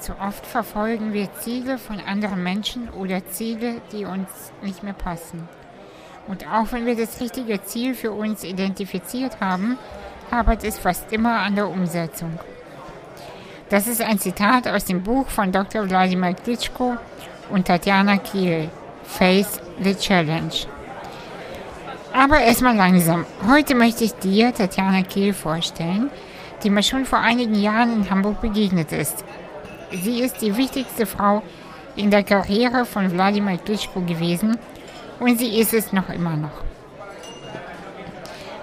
Zu oft verfolgen wir Ziele von anderen Menschen oder Ziele, die uns nicht mehr passen. Und auch wenn wir das richtige Ziel für uns identifiziert haben, hapert es fast immer an der Umsetzung. Das ist ein Zitat aus dem Buch von Dr. Wladimir Klitschko und Tatjana Kiel, Face the Challenge. Aber erstmal langsam. Heute möchte ich dir Tatjana Kiel vorstellen, die mir schon vor einigen Jahren in Hamburg begegnet ist. Sie ist die wichtigste Frau in der Karriere von Wladimir Klitschko gewesen und sie ist es noch immer noch.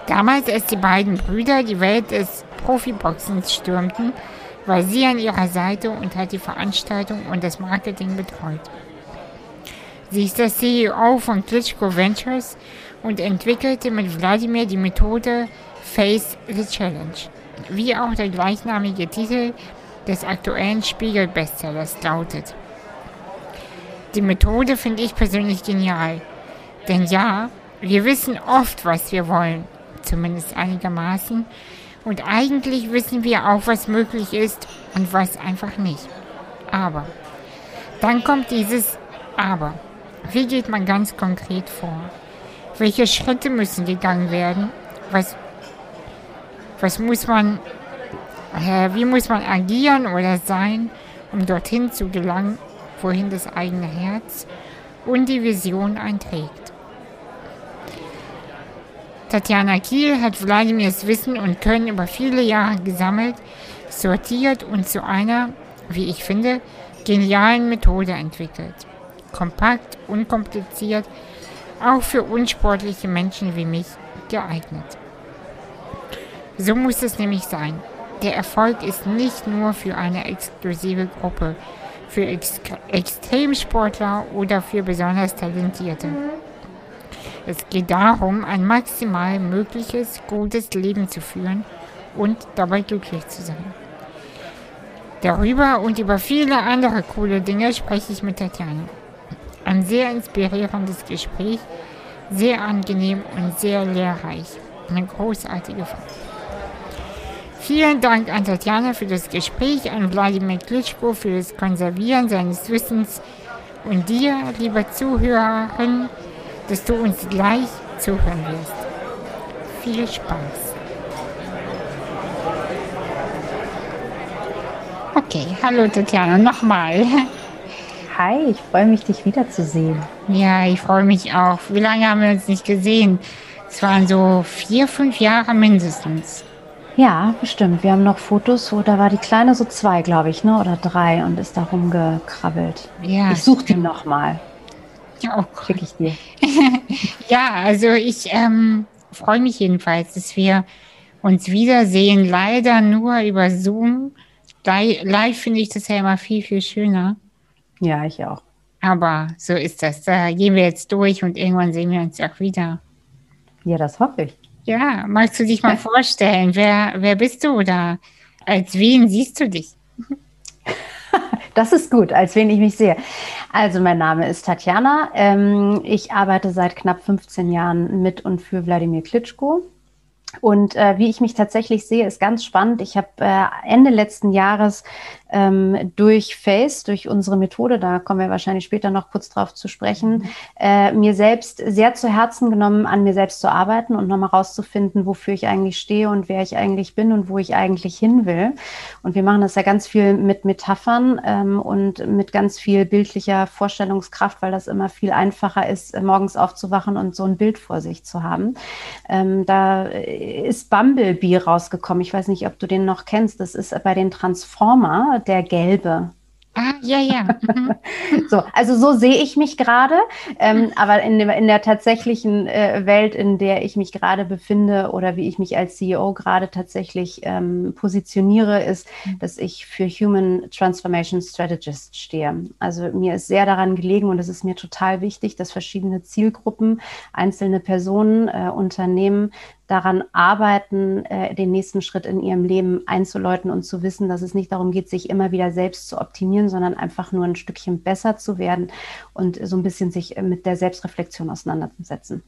Damals, als die beiden Brüder die Welt des Profiboxens stürmten, war sie an ihrer Seite und hat die Veranstaltung und das Marketing betreut. Sie ist der CEO von Klitschko Ventures und entwickelte mit Wladimir die Methode Face the Challenge, wie auch der gleichnamige Titel des aktuellen Spiegel-Bestsellers lautet. Die Methode finde ich persönlich genial. Denn ja, wir wissen oft, was wir wollen, zumindest einigermaßen. Und eigentlich wissen wir auch, was möglich ist und was einfach nicht. Aber, dann kommt dieses Aber. Wie geht man ganz konkret vor? Welche Schritte müssen gegangen werden? Was, was muss man wie muss man agieren oder sein, um dorthin zu gelangen, wohin das eigene Herz und die Vision einträgt. Tatjana Kiel hat Wladimirs Wissen und Können über viele Jahre gesammelt, sortiert und zu einer, wie ich finde, genialen Methode entwickelt. Kompakt, unkompliziert, auch für unsportliche Menschen wie mich geeignet. So muss es nämlich sein. Der Erfolg ist nicht nur für eine exklusive Gruppe, für Ex Extremsportler oder für besonders Talentierte. Es geht darum, ein maximal mögliches, gutes Leben zu führen und dabei glücklich zu sein. Darüber und über viele andere coole Dinge spreche ich mit Tatjana. Ein sehr inspirierendes Gespräch, sehr angenehm und sehr lehrreich. Eine großartige Frau. Vielen Dank an Tatjana für das Gespräch, an Wladimir Klitschko für das Konservieren seines Wissens und dir, lieber Zuhörerin, dass du uns gleich zuhören wirst. Viel Spaß. Okay, hallo Tatjana, nochmal. Hi, ich freue mich, dich wiederzusehen. Ja, ich freue mich auch. Wie lange haben wir uns nicht gesehen? Es waren so vier, fünf Jahre mindestens. Ja, bestimmt. Wir haben noch Fotos, wo da war die Kleine so zwei, glaube ich, ne? oder drei und ist da rumgekrabbelt. Ja. Ich suche die nochmal. Oh Schicke ich dir. ja, also ich ähm, freue mich jedenfalls, dass wir uns wiedersehen. Leider nur über Zoom. Live finde ich das ja immer viel, viel schöner. Ja, ich auch. Aber so ist das. Da gehen wir jetzt durch und irgendwann sehen wir uns auch wieder. Ja, das hoffe ich. Ja, magst du dich mal vorstellen? Wer, wer bist du oder als wen siehst du dich? Das ist gut, als wen ich mich sehe. Also mein Name ist Tatjana. Ähm, ich arbeite seit knapp 15 Jahren mit und für Wladimir Klitschko. Und äh, wie ich mich tatsächlich sehe, ist ganz spannend. Ich habe äh, Ende letzten Jahres ähm, durch Face, durch unsere Methode, da kommen wir wahrscheinlich später noch kurz drauf zu sprechen, äh, mir selbst sehr zu Herzen genommen, an mir selbst zu arbeiten und nochmal rauszufinden, wofür ich eigentlich stehe und wer ich eigentlich bin und wo ich eigentlich hin will. Und wir machen das ja ganz viel mit Metaphern ähm, und mit ganz viel bildlicher Vorstellungskraft, weil das immer viel einfacher ist, morgens aufzuwachen und so ein Bild vor sich zu haben. Ähm, da ist Bumblebee rausgekommen. Ich weiß nicht, ob du den noch kennst. Das ist bei den Transformer der gelbe. Ah, ja, ja. Mhm. so, also so sehe ich mich gerade, ähm, aber in, in, der tatsächlichen äh, Welt, in der ich mich gerade befinde oder wie ich mich als CEO gerade tatsächlich ähm, positioniere, ist, dass ich für Human Transformation Strategist stehe. Also mir ist sehr daran gelegen und es ist mir total wichtig, dass verschiedene Zielgruppen, einzelne Personen, äh, Unternehmen daran arbeiten, äh, den nächsten Schritt in ihrem Leben einzuläuten und zu wissen, dass es nicht darum geht, sich immer wieder selbst zu optimieren, sondern einfach nur ein Stückchen besser zu werden und so ein bisschen sich mit der Selbstreflexion auseinanderzusetzen.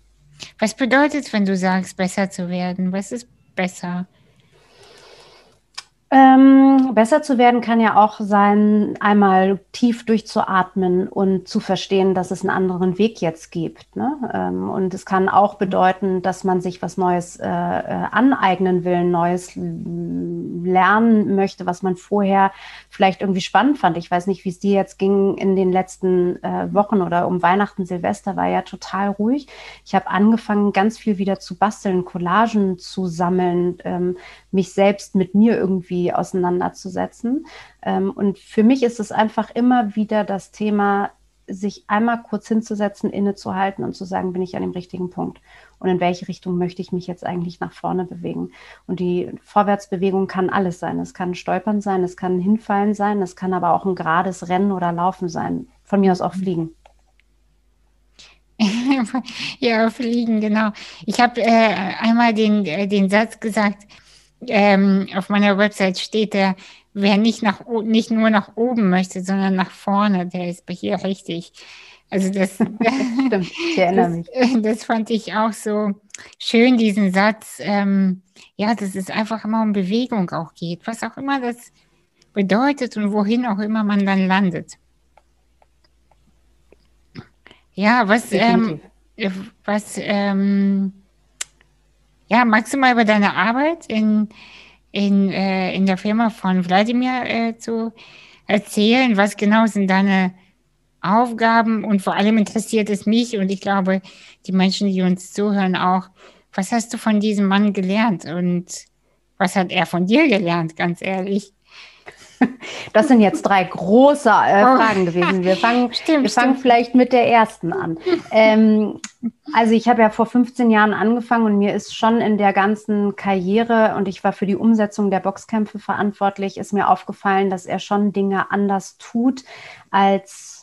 Was bedeutet, wenn du sagst, besser zu werden? Was ist besser? Ähm, besser zu werden kann ja auch sein, einmal tief durchzuatmen und zu verstehen, dass es einen anderen Weg jetzt gibt. Ne? Ähm, und es kann auch bedeuten, dass man sich was Neues äh, äh, aneignen will, Neues lernen möchte, was man vorher vielleicht irgendwie spannend fand. Ich weiß nicht, wie es dir jetzt ging in den letzten äh, Wochen oder um Weihnachten, Silvester war ja total ruhig. Ich habe angefangen, ganz viel wieder zu basteln, Collagen zu sammeln, ähm, mich selbst mit mir irgendwie auseinanderzusetzen. Ähm, und für mich ist es einfach immer wieder das Thema, sich einmal kurz hinzusetzen, innezuhalten und zu sagen, bin ich an dem richtigen Punkt? Und in welche Richtung möchte ich mich jetzt eigentlich nach vorne bewegen? Und die Vorwärtsbewegung kann alles sein. Es kann Stolpern sein, es kann Hinfallen sein, es kann aber auch ein gerades Rennen oder Laufen sein. Von mir aus auch Fliegen. ja, Fliegen, genau. Ich habe äh, einmal den, äh, den Satz gesagt, ähm, auf meiner Website steht der, wer nicht, nach, nicht nur nach oben möchte, sondern nach vorne, der ist hier richtig. Also das, Stimmt, ich erinnere mich. Das, das, fand ich auch so schön, diesen Satz, ähm, ja, dass es einfach immer um Bewegung auch geht, was auch immer das bedeutet und wohin auch immer man dann landet. Ja, was, ähm, was ähm, ja, magst du mal über deine Arbeit in, in, äh, in der Firma von Wladimir äh, zu erzählen? Was genau sind deine Aufgaben? Und vor allem interessiert es mich und ich glaube, die Menschen, die uns zuhören, auch. Was hast du von diesem Mann gelernt und was hat er von dir gelernt, ganz ehrlich? Das sind jetzt drei große äh, oh. Fragen gewesen. Wir fangen, stimmt, wir fangen vielleicht mit der ersten an. Ähm, also ich habe ja vor 15 Jahren angefangen und mir ist schon in der ganzen Karriere und ich war für die Umsetzung der Boxkämpfe verantwortlich, ist mir aufgefallen, dass er schon Dinge anders tut als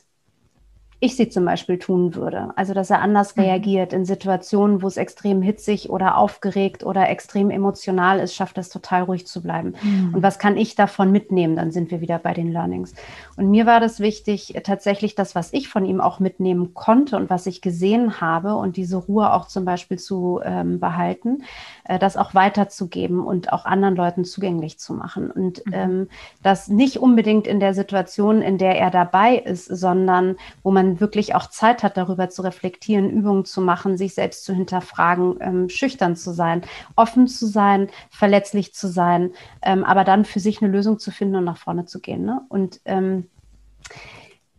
ich sie zum Beispiel tun würde. Also, dass er anders mhm. reagiert in Situationen, wo es extrem hitzig oder aufgeregt oder extrem emotional ist, schafft es total ruhig zu bleiben. Mhm. Und was kann ich davon mitnehmen? Dann sind wir wieder bei den Learnings. Und mir war das wichtig, tatsächlich das, was ich von ihm auch mitnehmen konnte und was ich gesehen habe und diese Ruhe auch zum Beispiel zu ähm, behalten, äh, das auch weiterzugeben und auch anderen Leuten zugänglich zu machen. Und mhm. ähm, das nicht unbedingt in der Situation, in der er dabei ist, sondern wo man man wirklich auch Zeit hat, darüber zu reflektieren, Übungen zu machen, sich selbst zu hinterfragen, ähm, schüchtern zu sein, offen zu sein, verletzlich zu sein, ähm, aber dann für sich eine Lösung zu finden und nach vorne zu gehen. Ne? Und ähm,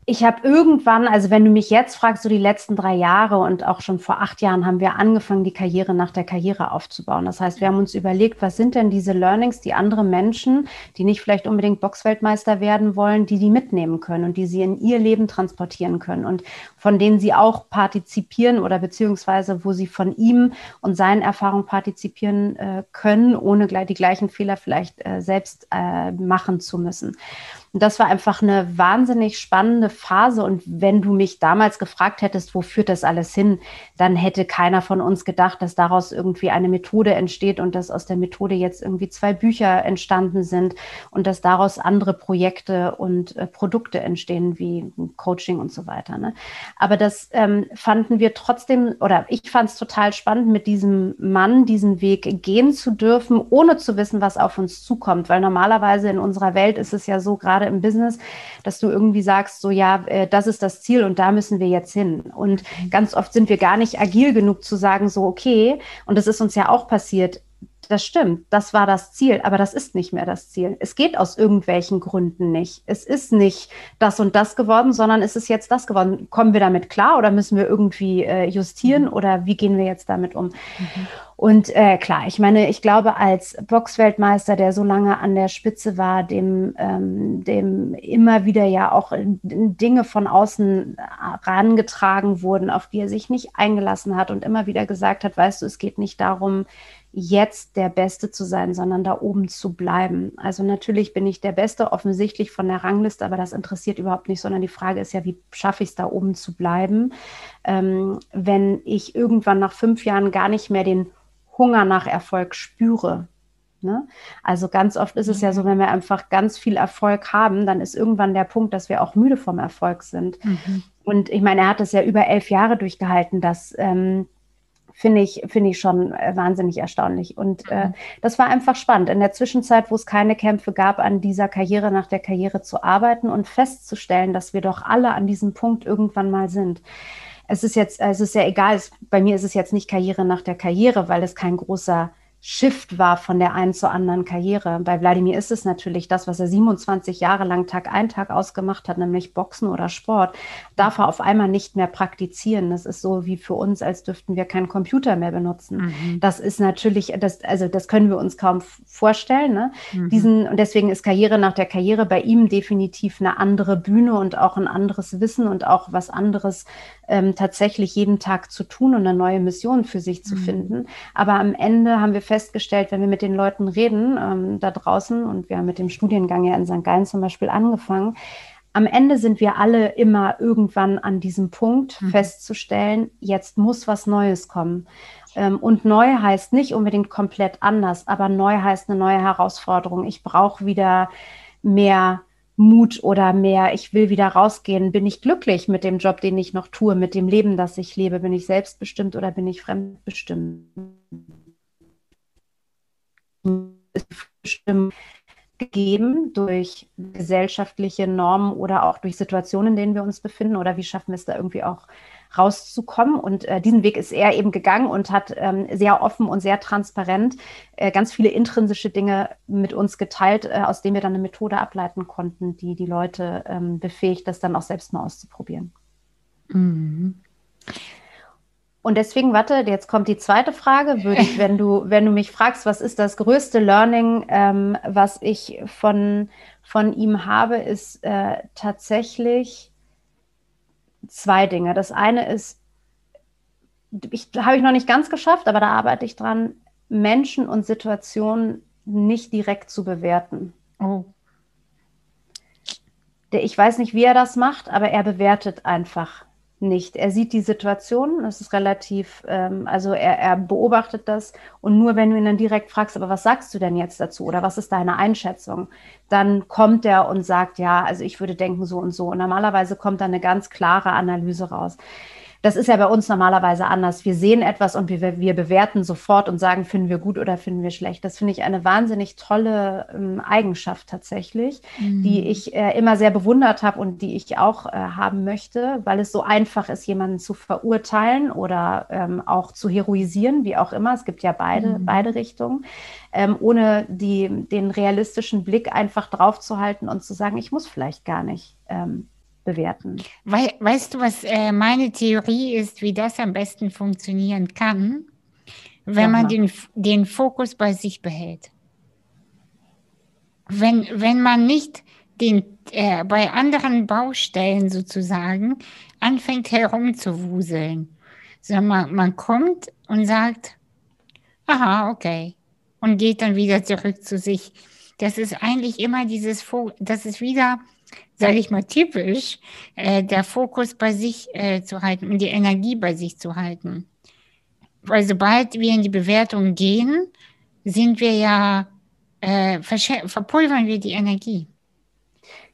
ich habe irgendwann, also wenn du mich jetzt fragst, so die letzten drei Jahre und auch schon vor acht Jahren haben wir angefangen, die Karriere nach der Karriere aufzubauen. Das heißt, wir haben uns überlegt, was sind denn diese Learnings, die andere Menschen, die nicht vielleicht unbedingt Boxweltmeister werden wollen, die die mitnehmen können und die sie in ihr Leben transportieren können und von denen sie auch partizipieren oder beziehungsweise wo sie von ihm und seinen Erfahrungen partizipieren äh, können, ohne gleich die gleichen Fehler vielleicht äh, selbst äh, machen zu müssen. Und das war einfach eine wahnsinnig spannende Phase. Und wenn du mich damals gefragt hättest, wo führt das alles hin, dann hätte keiner von uns gedacht, dass daraus irgendwie eine Methode entsteht und dass aus der Methode jetzt irgendwie zwei Bücher entstanden sind und dass daraus andere Projekte und äh, Produkte entstehen, wie Coaching und so weiter. Ne? Aber das ähm, fanden wir trotzdem, oder ich fand es total spannend, mit diesem Mann diesen Weg gehen zu dürfen, ohne zu wissen, was auf uns zukommt. Weil normalerweise in unserer Welt ist es ja so, gerade im Business, dass du irgendwie sagst, so ja, äh, das ist das Ziel und da müssen wir jetzt hin. Und mhm. ganz oft sind wir gar nicht agil genug zu sagen, so okay, und das ist uns ja auch passiert, das stimmt, das war das Ziel, aber das ist nicht mehr das Ziel. Es geht aus irgendwelchen Gründen nicht. Es ist nicht das und das geworden, sondern es ist jetzt das geworden. Kommen wir damit klar oder müssen wir irgendwie äh, justieren mhm. oder wie gehen wir jetzt damit um? Mhm. Und äh, klar, ich meine, ich glaube, als Boxweltmeister, der so lange an der Spitze war, dem, ähm, dem immer wieder ja auch Dinge von außen herangetragen wurden, auf die er sich nicht eingelassen hat und immer wieder gesagt hat, weißt du, es geht nicht darum, jetzt der Beste zu sein, sondern da oben zu bleiben. Also natürlich bin ich der Beste, offensichtlich von der Rangliste, aber das interessiert überhaupt nicht, sondern die Frage ist ja, wie schaffe ich es da oben zu bleiben, ähm, wenn ich irgendwann nach fünf Jahren gar nicht mehr den Hunger nach Erfolg spüre. Ne? Also ganz oft ist es ja so, mhm. wenn wir einfach ganz viel Erfolg haben, dann ist irgendwann der Punkt, dass wir auch müde vom Erfolg sind. Mhm. Und ich meine, er hat es ja über elf Jahre durchgehalten, dass ähm, finde ich, finde ich schon äh, wahnsinnig erstaunlich. Und äh, mhm. das war einfach spannend. In der Zwischenzeit, wo es keine Kämpfe gab, an dieser Karriere nach der Karriere zu arbeiten und festzustellen, dass wir doch alle an diesem Punkt irgendwann mal sind. Es ist jetzt, es ist ja egal, es, bei mir ist es jetzt nicht Karriere nach der Karriere, weil es kein großer Shift war von der einen zur anderen Karriere. Bei Wladimir ist es natürlich das, was er 27 Jahre lang Tag ein, Tag ausgemacht hat, nämlich Boxen oder Sport, darf er auf einmal nicht mehr praktizieren. Das ist so wie für uns, als dürften wir keinen Computer mehr benutzen. Mhm. Das ist natürlich, das, also das können wir uns kaum vorstellen. Ne? Mhm. Diesen, und deswegen ist Karriere nach der Karriere bei ihm definitiv eine andere Bühne und auch ein anderes Wissen und auch was anderes ähm, tatsächlich jeden Tag zu tun und eine neue Mission für sich zu mhm. finden. Aber am Ende haben wir festgestellt, wenn wir mit den Leuten reden ähm, da draußen, und wir haben mit dem Studiengang ja in St. Gallen zum Beispiel angefangen, am Ende sind wir alle immer irgendwann an diesem Punkt mhm. festzustellen, jetzt muss was Neues kommen. Ähm, und neu heißt nicht unbedingt komplett anders, aber neu heißt eine neue Herausforderung. Ich brauche wieder mehr Mut oder mehr, ich will wieder rausgehen. Bin ich glücklich mit dem Job, den ich noch tue, mit dem Leben, das ich lebe? Bin ich selbstbestimmt oder bin ich fremdbestimmt? Bestimmt gegeben durch gesellschaftliche Normen oder auch durch Situationen, in denen wir uns befinden? Oder wie schaffen wir es da irgendwie auch rauszukommen. Und äh, diesen Weg ist er eben gegangen und hat ähm, sehr offen und sehr transparent äh, ganz viele intrinsische Dinge mit uns geteilt, äh, aus denen wir dann eine Methode ableiten konnten, die die Leute ähm, befähigt, das dann auch selbst mal auszuprobieren. Mhm. Und deswegen, warte, jetzt kommt die zweite Frage. Würde ich, wenn du, wenn du mich fragst, was ist das größte Learning, ähm, was ich von, von ihm habe, ist äh, tatsächlich zwei Dinge. Das eine ist, ich habe ich noch nicht ganz geschafft, aber da arbeite ich dran, Menschen und Situationen nicht direkt zu bewerten. Oh. Ich weiß nicht, wie er das macht, aber er bewertet einfach nicht. Er sieht die Situation, das ist relativ, ähm, also er, er, beobachtet das und nur wenn du ihn dann direkt fragst, aber was sagst du denn jetzt dazu oder was ist deine Einschätzung, dann kommt er und sagt, ja, also ich würde denken so und so. Und normalerweise kommt dann eine ganz klare Analyse raus. Das ist ja bei uns normalerweise anders. Wir sehen etwas und wir, wir bewerten sofort und sagen, finden wir gut oder finden wir schlecht. Das finde ich eine wahnsinnig tolle ähm, Eigenschaft tatsächlich, mhm. die ich äh, immer sehr bewundert habe und die ich auch äh, haben möchte, weil es so einfach ist, jemanden zu verurteilen oder ähm, auch zu heroisieren, wie auch immer. Es gibt ja beide, mhm. beide Richtungen. Ähm, ohne die, den realistischen Blick einfach drauf zu halten und zu sagen, ich muss vielleicht gar nicht ähm, bewerten. We weißt du, was äh, meine Theorie ist, wie das am besten funktionieren kann, wenn man den, den Fokus bei sich behält? Wenn, wenn man nicht den, äh, bei anderen Baustellen sozusagen anfängt herumzuwuseln, sondern man, man kommt und sagt, aha, okay, und geht dann wieder zurück zu sich. Das ist eigentlich immer dieses, das ist wieder sage ich mal, typisch, äh, der Fokus bei sich äh, zu halten und die Energie bei sich zu halten. Weil sobald wir in die Bewertung gehen, sind wir ja, äh, verpulvern wir die Energie.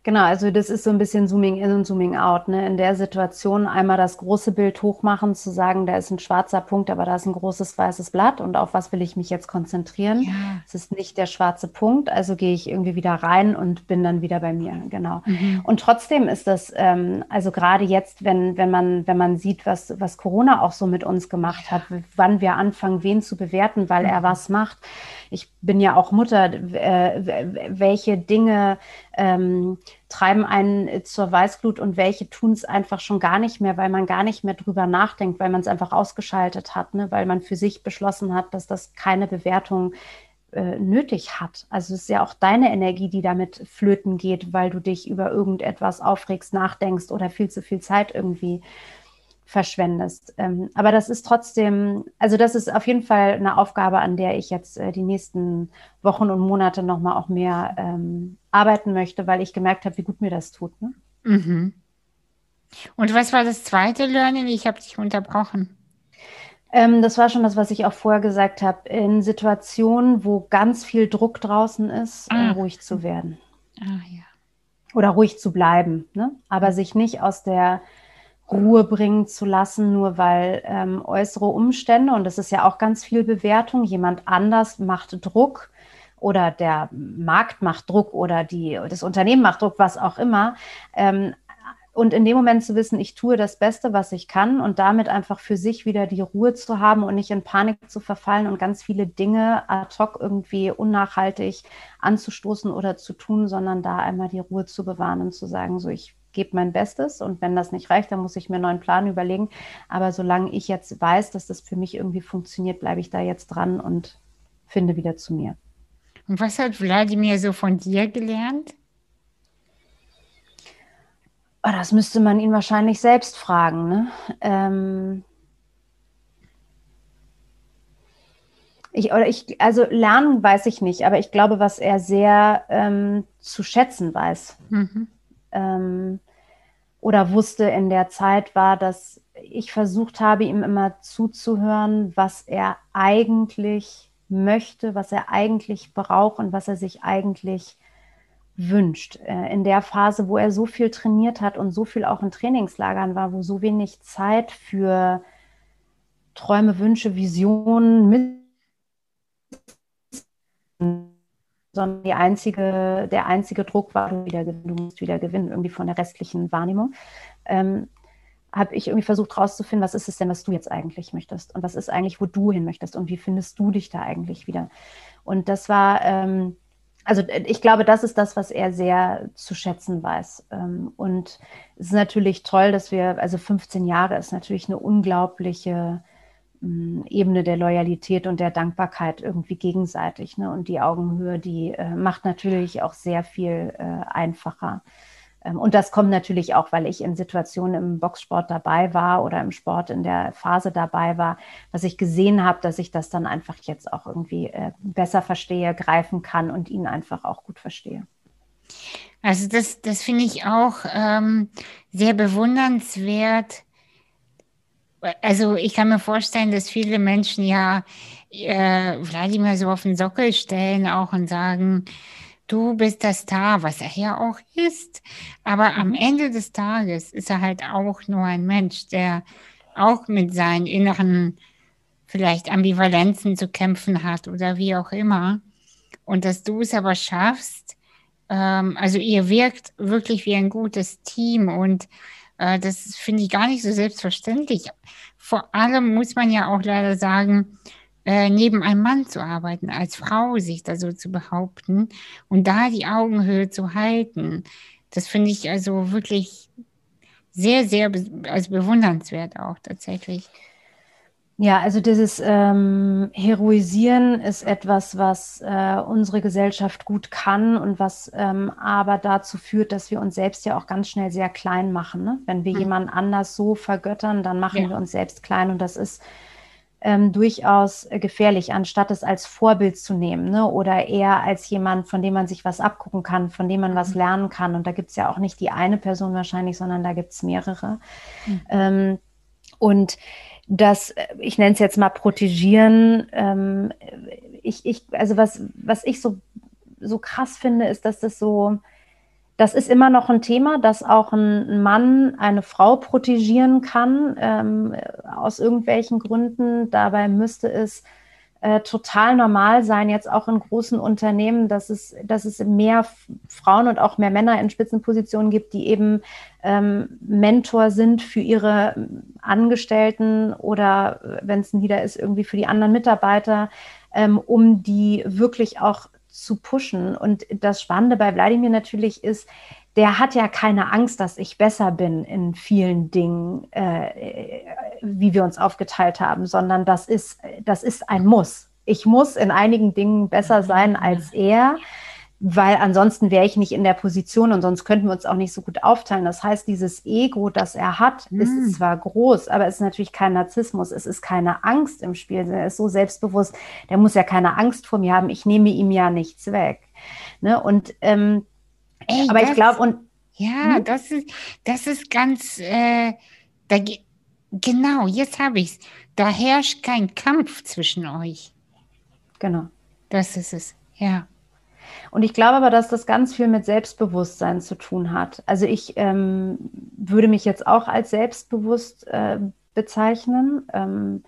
Genau, also das ist so ein bisschen Zooming in und Zooming out. Ne? In der Situation einmal das große Bild hochmachen, zu sagen, da ist ein schwarzer Punkt, aber da ist ein großes weißes Blatt und auf was will ich mich jetzt konzentrieren? Ja. Es ist nicht der schwarze Punkt, also gehe ich irgendwie wieder rein und bin dann wieder bei mir. Genau. Mhm. Und trotzdem ist das, ähm, also gerade jetzt, wenn, wenn man, wenn man sieht, was, was Corona auch so mit uns gemacht hat, wann wir anfangen, wen zu bewerten, weil mhm. er was macht. Ich bin ja auch Mutter, äh, welche Dinge ähm, treiben einen zur Weißglut und welche tun es einfach schon gar nicht mehr, weil man gar nicht mehr drüber nachdenkt, weil man es einfach ausgeschaltet hat, ne? weil man für sich beschlossen hat, dass das keine Bewertung äh, nötig hat. Also es ist ja auch deine Energie, die damit flöten geht, weil du dich über irgendetwas aufregst, nachdenkst oder viel zu viel Zeit irgendwie verschwendest. Ähm, aber das ist trotzdem, also das ist auf jeden Fall eine Aufgabe, an der ich jetzt äh, die nächsten Wochen und Monate nochmal auch mehr ähm, arbeiten möchte, weil ich gemerkt habe, wie gut mir das tut. Ne? Mhm. Und was war das zweite Learning? Ich habe dich unterbrochen. Ähm, das war schon das, was ich auch vorher gesagt habe. In Situationen, wo ganz viel Druck draußen ist, äh, ah. äh, ruhig zu werden. Ah, ja. Oder ruhig zu bleiben, ne? aber sich nicht aus der Ruhe bringen zu lassen, nur weil ähm, äußere Umstände, und das ist ja auch ganz viel Bewertung, jemand anders macht Druck oder der Markt macht Druck oder die, das Unternehmen macht Druck, was auch immer. Ähm, und in dem Moment zu wissen, ich tue das Beste, was ich kann und damit einfach für sich wieder die Ruhe zu haben und nicht in Panik zu verfallen und ganz viele Dinge ad hoc irgendwie unnachhaltig anzustoßen oder zu tun, sondern da einmal die Ruhe zu bewahren und zu sagen, so ich gebe mein Bestes und wenn das nicht reicht, dann muss ich mir einen neuen Plan überlegen. Aber solange ich jetzt weiß, dass das für mich irgendwie funktioniert, bleibe ich da jetzt dran und finde wieder zu mir. Und was hat Wladimir so von dir gelernt? Oh, das müsste man ihn wahrscheinlich selbst fragen. Ne? Ähm ich, oder ich, also lernen weiß ich nicht, aber ich glaube, was er sehr ähm, zu schätzen weiß. Mhm ähm, oder wusste in der Zeit, war, dass ich versucht habe, ihm immer zuzuhören, was er eigentlich möchte, was er eigentlich braucht und was er sich eigentlich wünscht. Äh, in der Phase, wo er so viel trainiert hat und so viel auch in Trainingslagern war, wo so wenig Zeit für Träume, Wünsche, Visionen mit sondern die einzige, der einzige Druck war, du, wieder, du musst wieder gewinnen, irgendwie von der restlichen Wahrnehmung. Ähm, habe ich irgendwie versucht herauszufinden, was ist es denn, was du jetzt eigentlich möchtest und was ist eigentlich, wo du hin möchtest und wie findest du dich da eigentlich wieder. Und das war, ähm, also ich glaube, das ist das, was er sehr zu schätzen weiß. Ähm, und es ist natürlich toll, dass wir, also 15 Jahre ist natürlich eine unglaubliche Ebene der Loyalität und der Dankbarkeit irgendwie gegenseitig. Ne? Und die Augenhöhe, die äh, macht natürlich auch sehr viel äh, einfacher. Ähm, und das kommt natürlich auch, weil ich in Situationen im Boxsport dabei war oder im Sport in der Phase dabei war, dass ich gesehen habe, dass ich das dann einfach jetzt auch irgendwie äh, besser verstehe, greifen kann und ihn einfach auch gut verstehe. Also das, das finde ich auch ähm, sehr bewundernswert also ich kann mir vorstellen, dass viele Menschen ja äh, Wladimir so auf den Sockel stellen auch und sagen, du bist der Star, was er ja auch ist. Aber am. Ende des Tages ist er halt auch nur ein Mensch, der auch mit seinen inneren vielleicht Ambivalenzen zu kämpfen hat oder wie auch immer. Und dass du es aber schaffst, ähm, also ihr wirkt wirklich wie ein gutes Team und das finde ich gar nicht so selbstverständlich. Vor allem muss man ja auch leider sagen, äh, neben einem Mann zu arbeiten, als Frau sich da so zu behaupten und da die Augenhöhe zu halten. Das finde ich also wirklich sehr, sehr be also bewundernswert auch tatsächlich. Ja, also dieses ähm, Heroisieren ist etwas, was äh, unsere Gesellschaft gut kann und was ähm, aber dazu führt, dass wir uns selbst ja auch ganz schnell sehr klein machen. Ne? Wenn wir mhm. jemanden anders so vergöttern, dann machen ja. wir uns selbst klein und das ist ähm, durchaus äh, gefährlich, anstatt es als Vorbild zu nehmen ne? oder eher als jemand, von dem man sich was abgucken kann, von dem man mhm. was lernen kann. Und da gibt es ja auch nicht die eine Person wahrscheinlich, sondern da gibt es mehrere. Mhm. Und das, äh, ich nenne es jetzt mal protegieren. Ähm, ich, ich, also was, was ich so, so krass finde, ist, dass das so, das ist immer noch ein Thema, dass auch ein Mann eine Frau protegieren kann, ähm, aus irgendwelchen Gründen. Dabei müsste es äh, total normal sein, jetzt auch in großen Unternehmen, dass es, dass es mehr Frauen und auch mehr Männer in Spitzenpositionen gibt, die eben ähm, Mentor sind für ihre Angestellten oder äh, wenn es ein Leader ist, irgendwie für die anderen Mitarbeiter, ähm, um die wirklich auch zu pushen. Und das Spannende bei Wladimir natürlich ist, der hat ja keine Angst, dass ich besser bin in vielen Dingen, äh, wie wir uns aufgeteilt haben, sondern das ist, das ist ein Muss. Ich muss in einigen Dingen besser sein als er, weil ansonsten wäre ich nicht in der Position und sonst könnten wir uns auch nicht so gut aufteilen. Das heißt, dieses Ego, das er hat, mhm. ist zwar groß, aber es ist natürlich kein Narzissmus, es ist keine Angst im Spiel. Er ist so selbstbewusst, der muss ja keine Angst vor mir haben, ich nehme ihm ja nichts weg. Ne? Und ähm, Ey, aber ich glaube, und. Ja, hm? das ist, das ist ganz, äh, da, genau, jetzt habe ich es. Da herrscht kein Kampf zwischen euch. Genau. Das ist es, ja. Und ich glaube aber, dass das ganz viel mit Selbstbewusstsein zu tun hat. Also ich ähm, würde mich jetzt auch als selbstbewusst äh, bezeichnen. Ähm,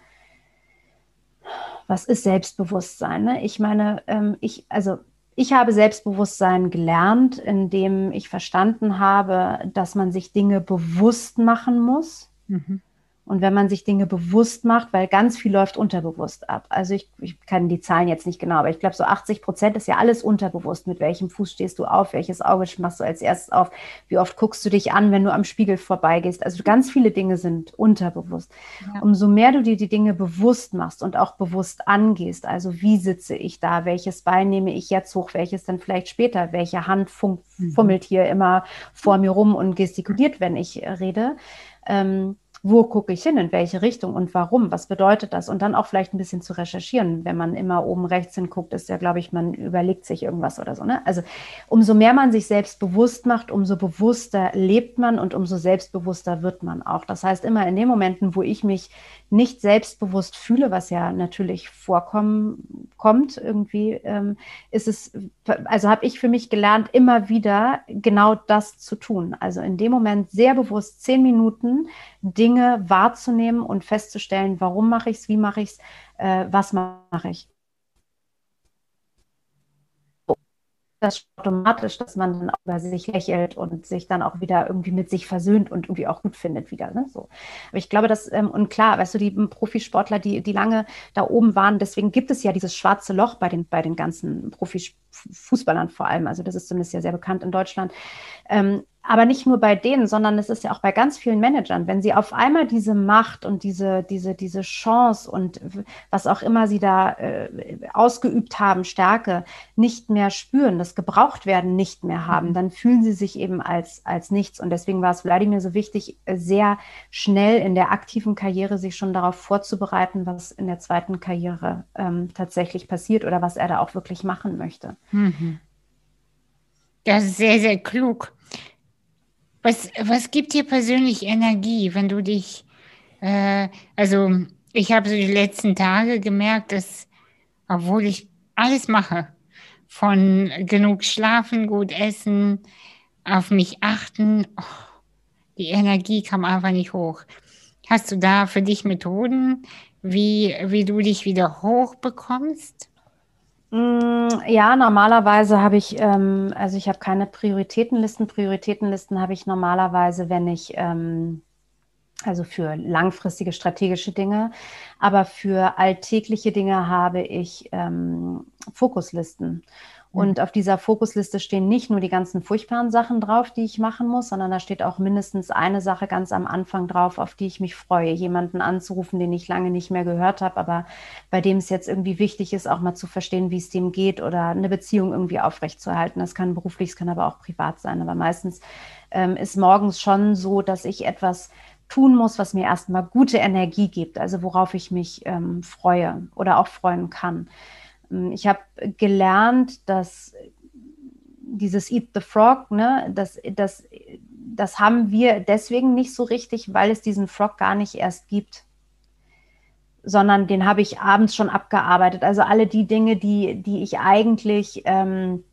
was ist Selbstbewusstsein? Ne? Ich meine, ähm, ich, also ich habe Selbstbewusstsein gelernt, indem ich verstanden habe, dass man sich Dinge bewusst machen muss. Mhm. Und wenn man sich Dinge bewusst macht, weil ganz viel läuft unterbewusst ab. Also ich, ich kann die Zahlen jetzt nicht genau, aber ich glaube, so 80 Prozent ist ja alles unterbewusst. Mit welchem Fuß stehst du auf? Welches Auge machst du als erstes auf? Wie oft guckst du dich an, wenn du am Spiegel vorbeigehst? Also ganz viele Dinge sind unterbewusst. Ja. Umso mehr du dir die Dinge bewusst machst und auch bewusst angehst, also wie sitze ich da? Welches Bein nehme ich jetzt hoch? Welches dann vielleicht später? Welche Hand mhm. fummelt hier immer vor mir rum und gestikuliert, wenn ich rede? Ähm, wo gucke ich hin, in welche Richtung und warum, was bedeutet das? Und dann auch vielleicht ein bisschen zu recherchieren. Wenn man immer oben rechts hinguckt, ist ja, glaube ich, man überlegt sich irgendwas oder so. Ne? Also umso mehr man sich selbst bewusst macht, umso bewusster lebt man und umso selbstbewusster wird man auch. Das heißt, immer in den Momenten, wo ich mich nicht selbstbewusst fühle, was ja natürlich vorkommen kommt irgendwie, ähm, ist es, also habe ich für mich gelernt, immer wieder genau das zu tun. Also in dem Moment sehr bewusst zehn Minuten Dinge wahrzunehmen und festzustellen, warum mache ich es, wie mache ich es, äh, was mache ich. Das automatisch, dass man dann über sich lächelt und sich dann auch wieder irgendwie mit sich versöhnt und irgendwie auch gut findet wieder. Ne? So. Aber ich glaube, dass, ähm, und klar, weißt du, die Profisportler, die, die lange da oben waren, deswegen gibt es ja dieses schwarze Loch bei den, bei den ganzen Profifußballern vor allem. Also das ist zumindest ja sehr bekannt in Deutschland. Ähm, aber nicht nur bei denen, sondern es ist ja auch bei ganz vielen Managern, wenn sie auf einmal diese Macht und diese, diese, diese Chance und was auch immer sie da äh, ausgeübt haben, Stärke, nicht mehr spüren, das Gebrauchtwerden nicht mehr haben, mhm. dann fühlen sie sich eben als, als nichts. Und deswegen war es Wladimir so wichtig, sehr schnell in der aktiven Karriere sich schon darauf vorzubereiten, was in der zweiten Karriere ähm, tatsächlich passiert oder was er da auch wirklich machen möchte. Mhm. Das ist sehr, sehr klug. Was, was gibt dir persönlich Energie, wenn du dich, äh, also ich habe so die letzten Tage gemerkt, dass, obwohl ich alles mache, von genug schlafen, gut essen, auf mich achten, oh, die Energie kam einfach nicht hoch. Hast du da für dich Methoden, wie, wie du dich wieder hochbekommst? Mm, ja, normalerweise habe ich, ähm, also ich habe keine Prioritätenlisten. Prioritätenlisten habe ich normalerweise, wenn ich, ähm, also für langfristige strategische Dinge, aber für alltägliche Dinge habe ich ähm, Fokuslisten. Und auf dieser Fokusliste stehen nicht nur die ganzen furchtbaren Sachen drauf, die ich machen muss, sondern da steht auch mindestens eine Sache ganz am Anfang drauf, auf die ich mich freue, jemanden anzurufen, den ich lange nicht mehr gehört habe, aber bei dem es jetzt irgendwie wichtig ist, auch mal zu verstehen, wie es dem geht oder eine Beziehung irgendwie aufrechtzuerhalten. Das kann beruflich, es kann aber auch privat sein. Aber meistens ähm, ist morgens schon so, dass ich etwas tun muss, was mir erstmal gute Energie gibt, also worauf ich mich ähm, freue oder auch freuen kann. Ähm, ich habe gelernt, dass dieses Eat the Frog, ne, das, das, das haben wir deswegen nicht so richtig, weil es diesen Frog gar nicht erst gibt sondern den habe ich abends schon abgearbeitet. Also alle die Dinge, die, die ich eigentlich ähm,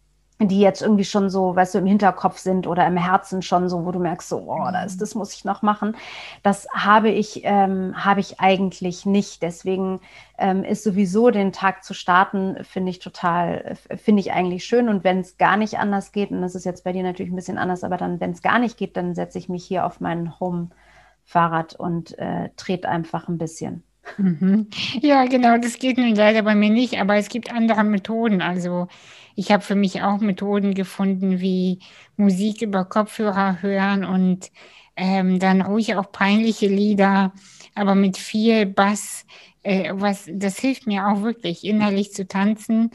die jetzt irgendwie schon so, weißt du, im Hinterkopf sind oder im Herzen schon so, wo du merkst, so, oh, das, mhm. das muss ich noch machen. Das habe ich, ähm, habe ich eigentlich nicht. Deswegen ähm, ist sowieso den Tag zu starten, finde ich total, finde ich eigentlich schön. Und wenn es gar nicht anders geht, und das ist jetzt bei dir natürlich ein bisschen anders, aber dann, wenn es gar nicht geht, dann setze ich mich hier auf mein Home-Fahrrad und äh, trete einfach ein bisschen. Mhm. Ja, genau, das geht nun leider bei mir nicht, aber es gibt andere Methoden. Also ich habe für mich auch Methoden gefunden, wie Musik über Kopfhörer hören und ähm, dann ruhig auch peinliche Lieder, aber mit viel Bass. Äh, was, das hilft mir auch wirklich, innerlich zu tanzen.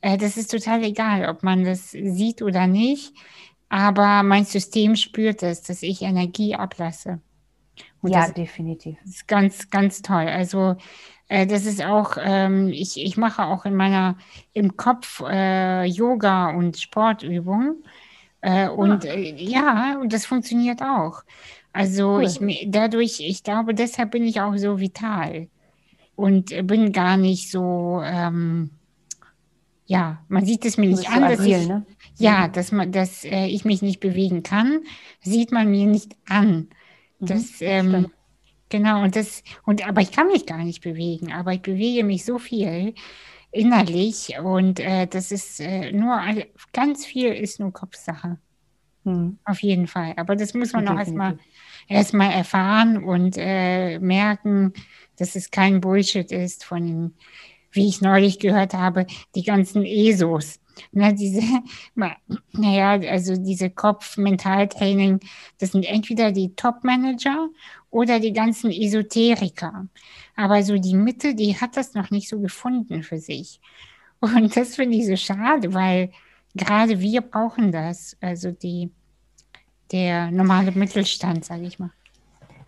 Äh, das ist total egal, ob man das sieht oder nicht. Aber mein System spürt es, dass ich Energie ablasse. Und ja, das definitiv. ist ganz, ganz toll. Also das ist auch, ähm, ich, ich mache auch in meiner, im Kopf äh, Yoga und Sportübungen. Äh, und ah. Äh, ja, und das funktioniert auch. Also cool. ich dadurch, ich glaube, deshalb bin ich auch so vital und bin gar nicht so, ähm, ja, man sieht es mir nicht an, so agil, dass ich, ne? ja, dass man, dass äh, ich mich nicht bewegen kann, sieht man mir nicht an. Mhm, Das, ähm, genau, und das, und aber ich kann mich gar nicht bewegen, aber ich bewege mich so viel innerlich und äh, das ist äh, nur ganz viel ist nur Kopfsache. Mhm. Auf jeden Fall. Aber das muss man auch erstmal erstmal erfahren und äh, merken, dass es kein Bullshit ist von, den, wie ich neulich gehört habe, die ganzen ESOs. Ne, diese, naja, also diese Kopf-Mentaltraining, das sind entweder die Top-Manager oder die ganzen Esoteriker. Aber so die Mitte, die hat das noch nicht so gefunden für sich. Und das finde ich so schade, weil gerade wir brauchen das. Also die, der normale Mittelstand, sage ich mal.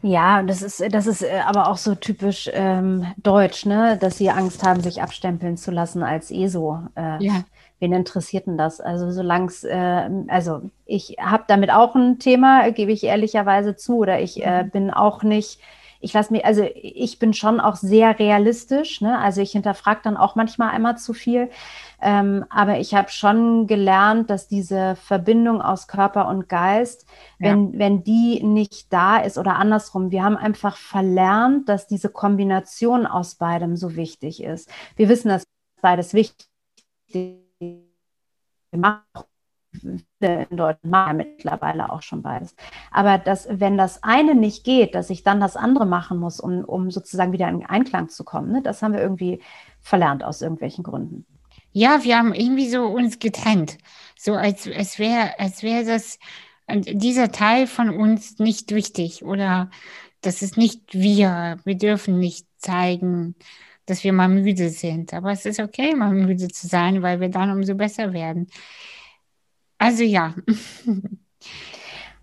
Ja, das ist, das ist äh, aber auch so typisch ähm, deutsch, ne? Dass sie Angst haben, sich abstempeln zu lassen als ESO. Äh, Ja. Wen interessiert denn das? Also solange es, äh, also ich habe damit auch ein Thema, gebe ich ehrlicherweise zu, oder ich äh, bin auch nicht, ich lasse mich, also ich bin schon auch sehr realistisch, ne? Also ich hinterfrage dann auch manchmal einmal zu viel. Ähm, aber ich habe schon gelernt, dass diese Verbindung aus Körper und Geist, Ja. wenn, wenn die nicht da ist oder andersrum, wir haben einfach verlernt, dass diese Kombination aus beidem so wichtig ist. Wir wissen, dass beides wichtig ist. Wir machen in Deutschland machen mittlerweile auch schon beides. Aber dass, wenn das eine nicht geht, dass ich dann das andere machen muss, um, um sozusagen wieder in Einklang zu kommen, ne? das haben wir irgendwie verlernt aus irgendwelchen Gründen. Ja, wir haben irgendwie so uns getrennt. So als, als wäre, als und dieser Teil von uns nicht wichtig oder das ist nicht wir. Wir dürfen nicht zeigen, dass wir mal müde sind. Aber es ist okay, mal müde zu sein, weil wir dann umso besser werden. Also ja,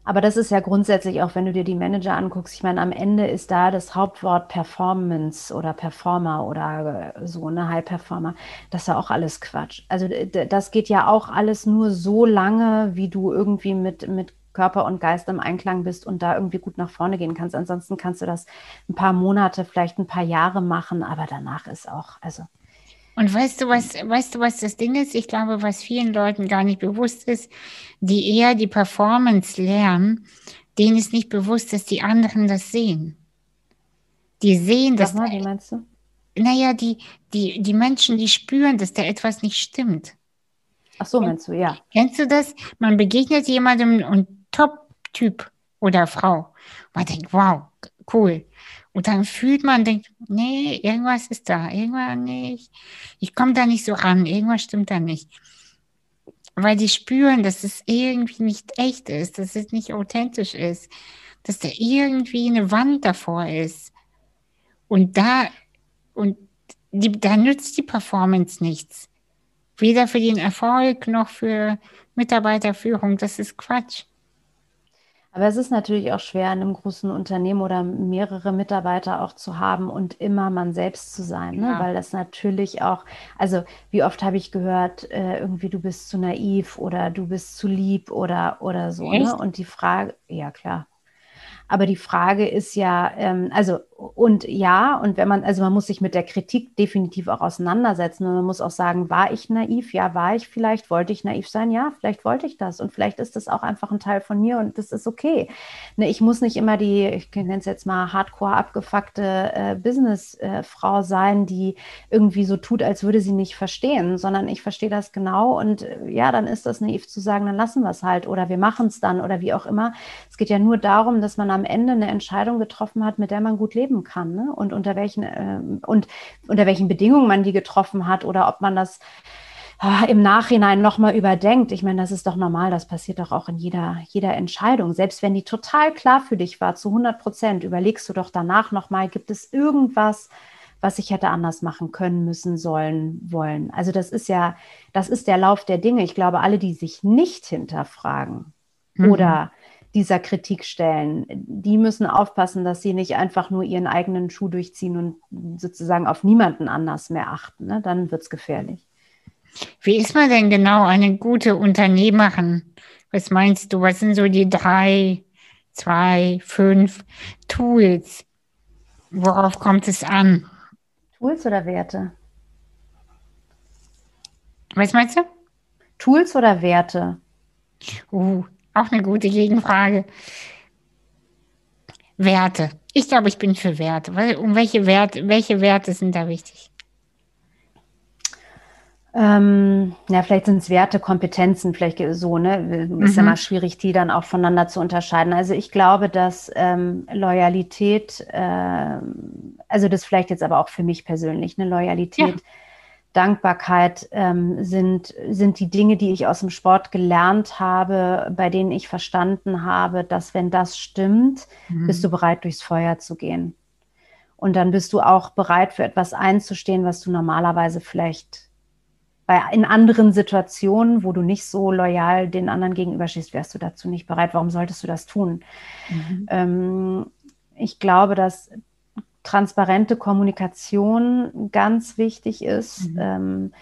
Aber das ist ja grundsätzlich auch, wenn du dir die Manager anguckst, ich meine, am Ende ist da das Hauptwort Performance oder Performer oder äh, so, eine High Performer. Das ist ja auch alles Quatsch. Also das geht ja auch alles nur so lange, wie du irgendwie mit, mit Körper und Geist im Einklang bist und da irgendwie gut nach vorne gehen kannst. Ansonsten kannst du das ein paar Monate, vielleicht ein paar Jahre machen, aber danach ist auch, also Und weißt du, was, weißt du, was das Ding ist? Ich glaube, was vielen Leuten gar nicht bewusst ist, die eher die Performance lernen, denen ist nicht bewusst, dass die anderen das sehen. Die sehen, sag mal, wie meinst du? naja, die, die, die Menschen, die spüren, dass da etwas nicht stimmt. Ach so, meinst du, ja. Kennst du das? Man begegnet jemandem und Top-Typ oder Frau. Man denkt, wow, cool. Und dann fühlt man, denkt, nee, irgendwas ist da, irgendwas nicht. Ich komme da nicht so ran, irgendwas stimmt da nicht. Weil die spüren, dass es irgendwie nicht echt ist, dass es nicht authentisch ist, dass da irgendwie eine Wand davor ist. Und da, und die, da nützt die Performance nichts. Weder für den Erfolg noch für Mitarbeiterführung. Das ist Quatsch. Aber es ist natürlich auch schwer, in einem großen Unternehmen oder mehrere Mitarbeiter auch zu haben und immer man selbst zu sein, ne? Ja. Weil das natürlich auch, also wie oft habe ich gehört, äh, irgendwie du bist zu naiv oder du bist zu lieb oder, oder so, Echt? ne? Und die Frage, ja klar. Aber die Frage ist ja, ähm, also und ja, und wenn man, also man muss sich mit der Kritik definitiv auch auseinandersetzen und man muss auch sagen, war ich naiv? Ja, war ich vielleicht? Wollte ich naiv sein? Ja, vielleicht wollte ich das und vielleicht ist das auch einfach ein Teil von mir und das ist okay. Ne, ich muss nicht immer die, ich nenne es jetzt mal hardcore abgefuckte äh, Businessfrau sein, die irgendwie so tut, als würde sie nicht verstehen, sondern ich verstehe das genau und äh, ja, dann ist das naiv zu sagen, dann lassen wir es halt oder wir machen es dann oder wie auch immer. Es geht ja nur darum, dass man am Ende eine Entscheidung getroffen hat, mit der man gut leben kann ne? und unter welchen ähm, und unter welchen Bedingungen man die getroffen hat oder ob man das ah, im Nachhinein nochmal überdenkt. Ich meine, das ist doch normal, das passiert doch auch in jeder, jeder Entscheidung. Selbst wenn die total klar für dich war, zu 100 Prozent, überlegst du doch danach nochmal, gibt es irgendwas, was ich hätte anders machen können, müssen, sollen, wollen. Also das ist ja, das ist der Lauf der Dinge. Ich glaube, alle, die sich nicht hinterfragen Mhm. oder dieser Kritik stellen, die müssen aufpassen, dass sie nicht einfach nur ihren eigenen Schuh durchziehen und sozusagen auf niemanden anders mehr achten. Ne? Dann wird es gefährlich. Wie ist man denn genau eine gute Unternehmerin? Was meinst du? Was sind so die drei, zwei, fünf Tools? Worauf kommt es an? Tools oder Werte? Was meinst du? Tools oder Werte? Uh, auch eine gute Gegenfrage. Werte. Ich glaube, ich bin für Werte. Um welche Werte, welche Werte sind da wichtig? Ähm, ja, vielleicht sind es Werte, Kompetenzen, vielleicht so, ne? Ist mhm. ja mal schwierig, die dann auch voneinander zu unterscheiden. Also ich glaube, dass ähm, Loyalität, äh, also das vielleicht jetzt aber auch für mich persönlich, eine Loyalität, ja. Dankbarkeit ähm, sind, sind die Dinge, die ich aus dem Sport gelernt habe, bei denen ich verstanden habe, dass wenn das stimmt, mhm. bist du bereit, durchs Feuer zu gehen. Und dann bist du auch bereit, für etwas einzustehen, was du normalerweise vielleicht bei, in anderen Situationen, wo du nicht so loyal den anderen gegenüberstehst, wärst du dazu nicht bereit. Warum solltest du das tun? Mhm. Ähm, ich glaube, dass transparente Kommunikation ganz wichtig ist. Mhm. Ähm,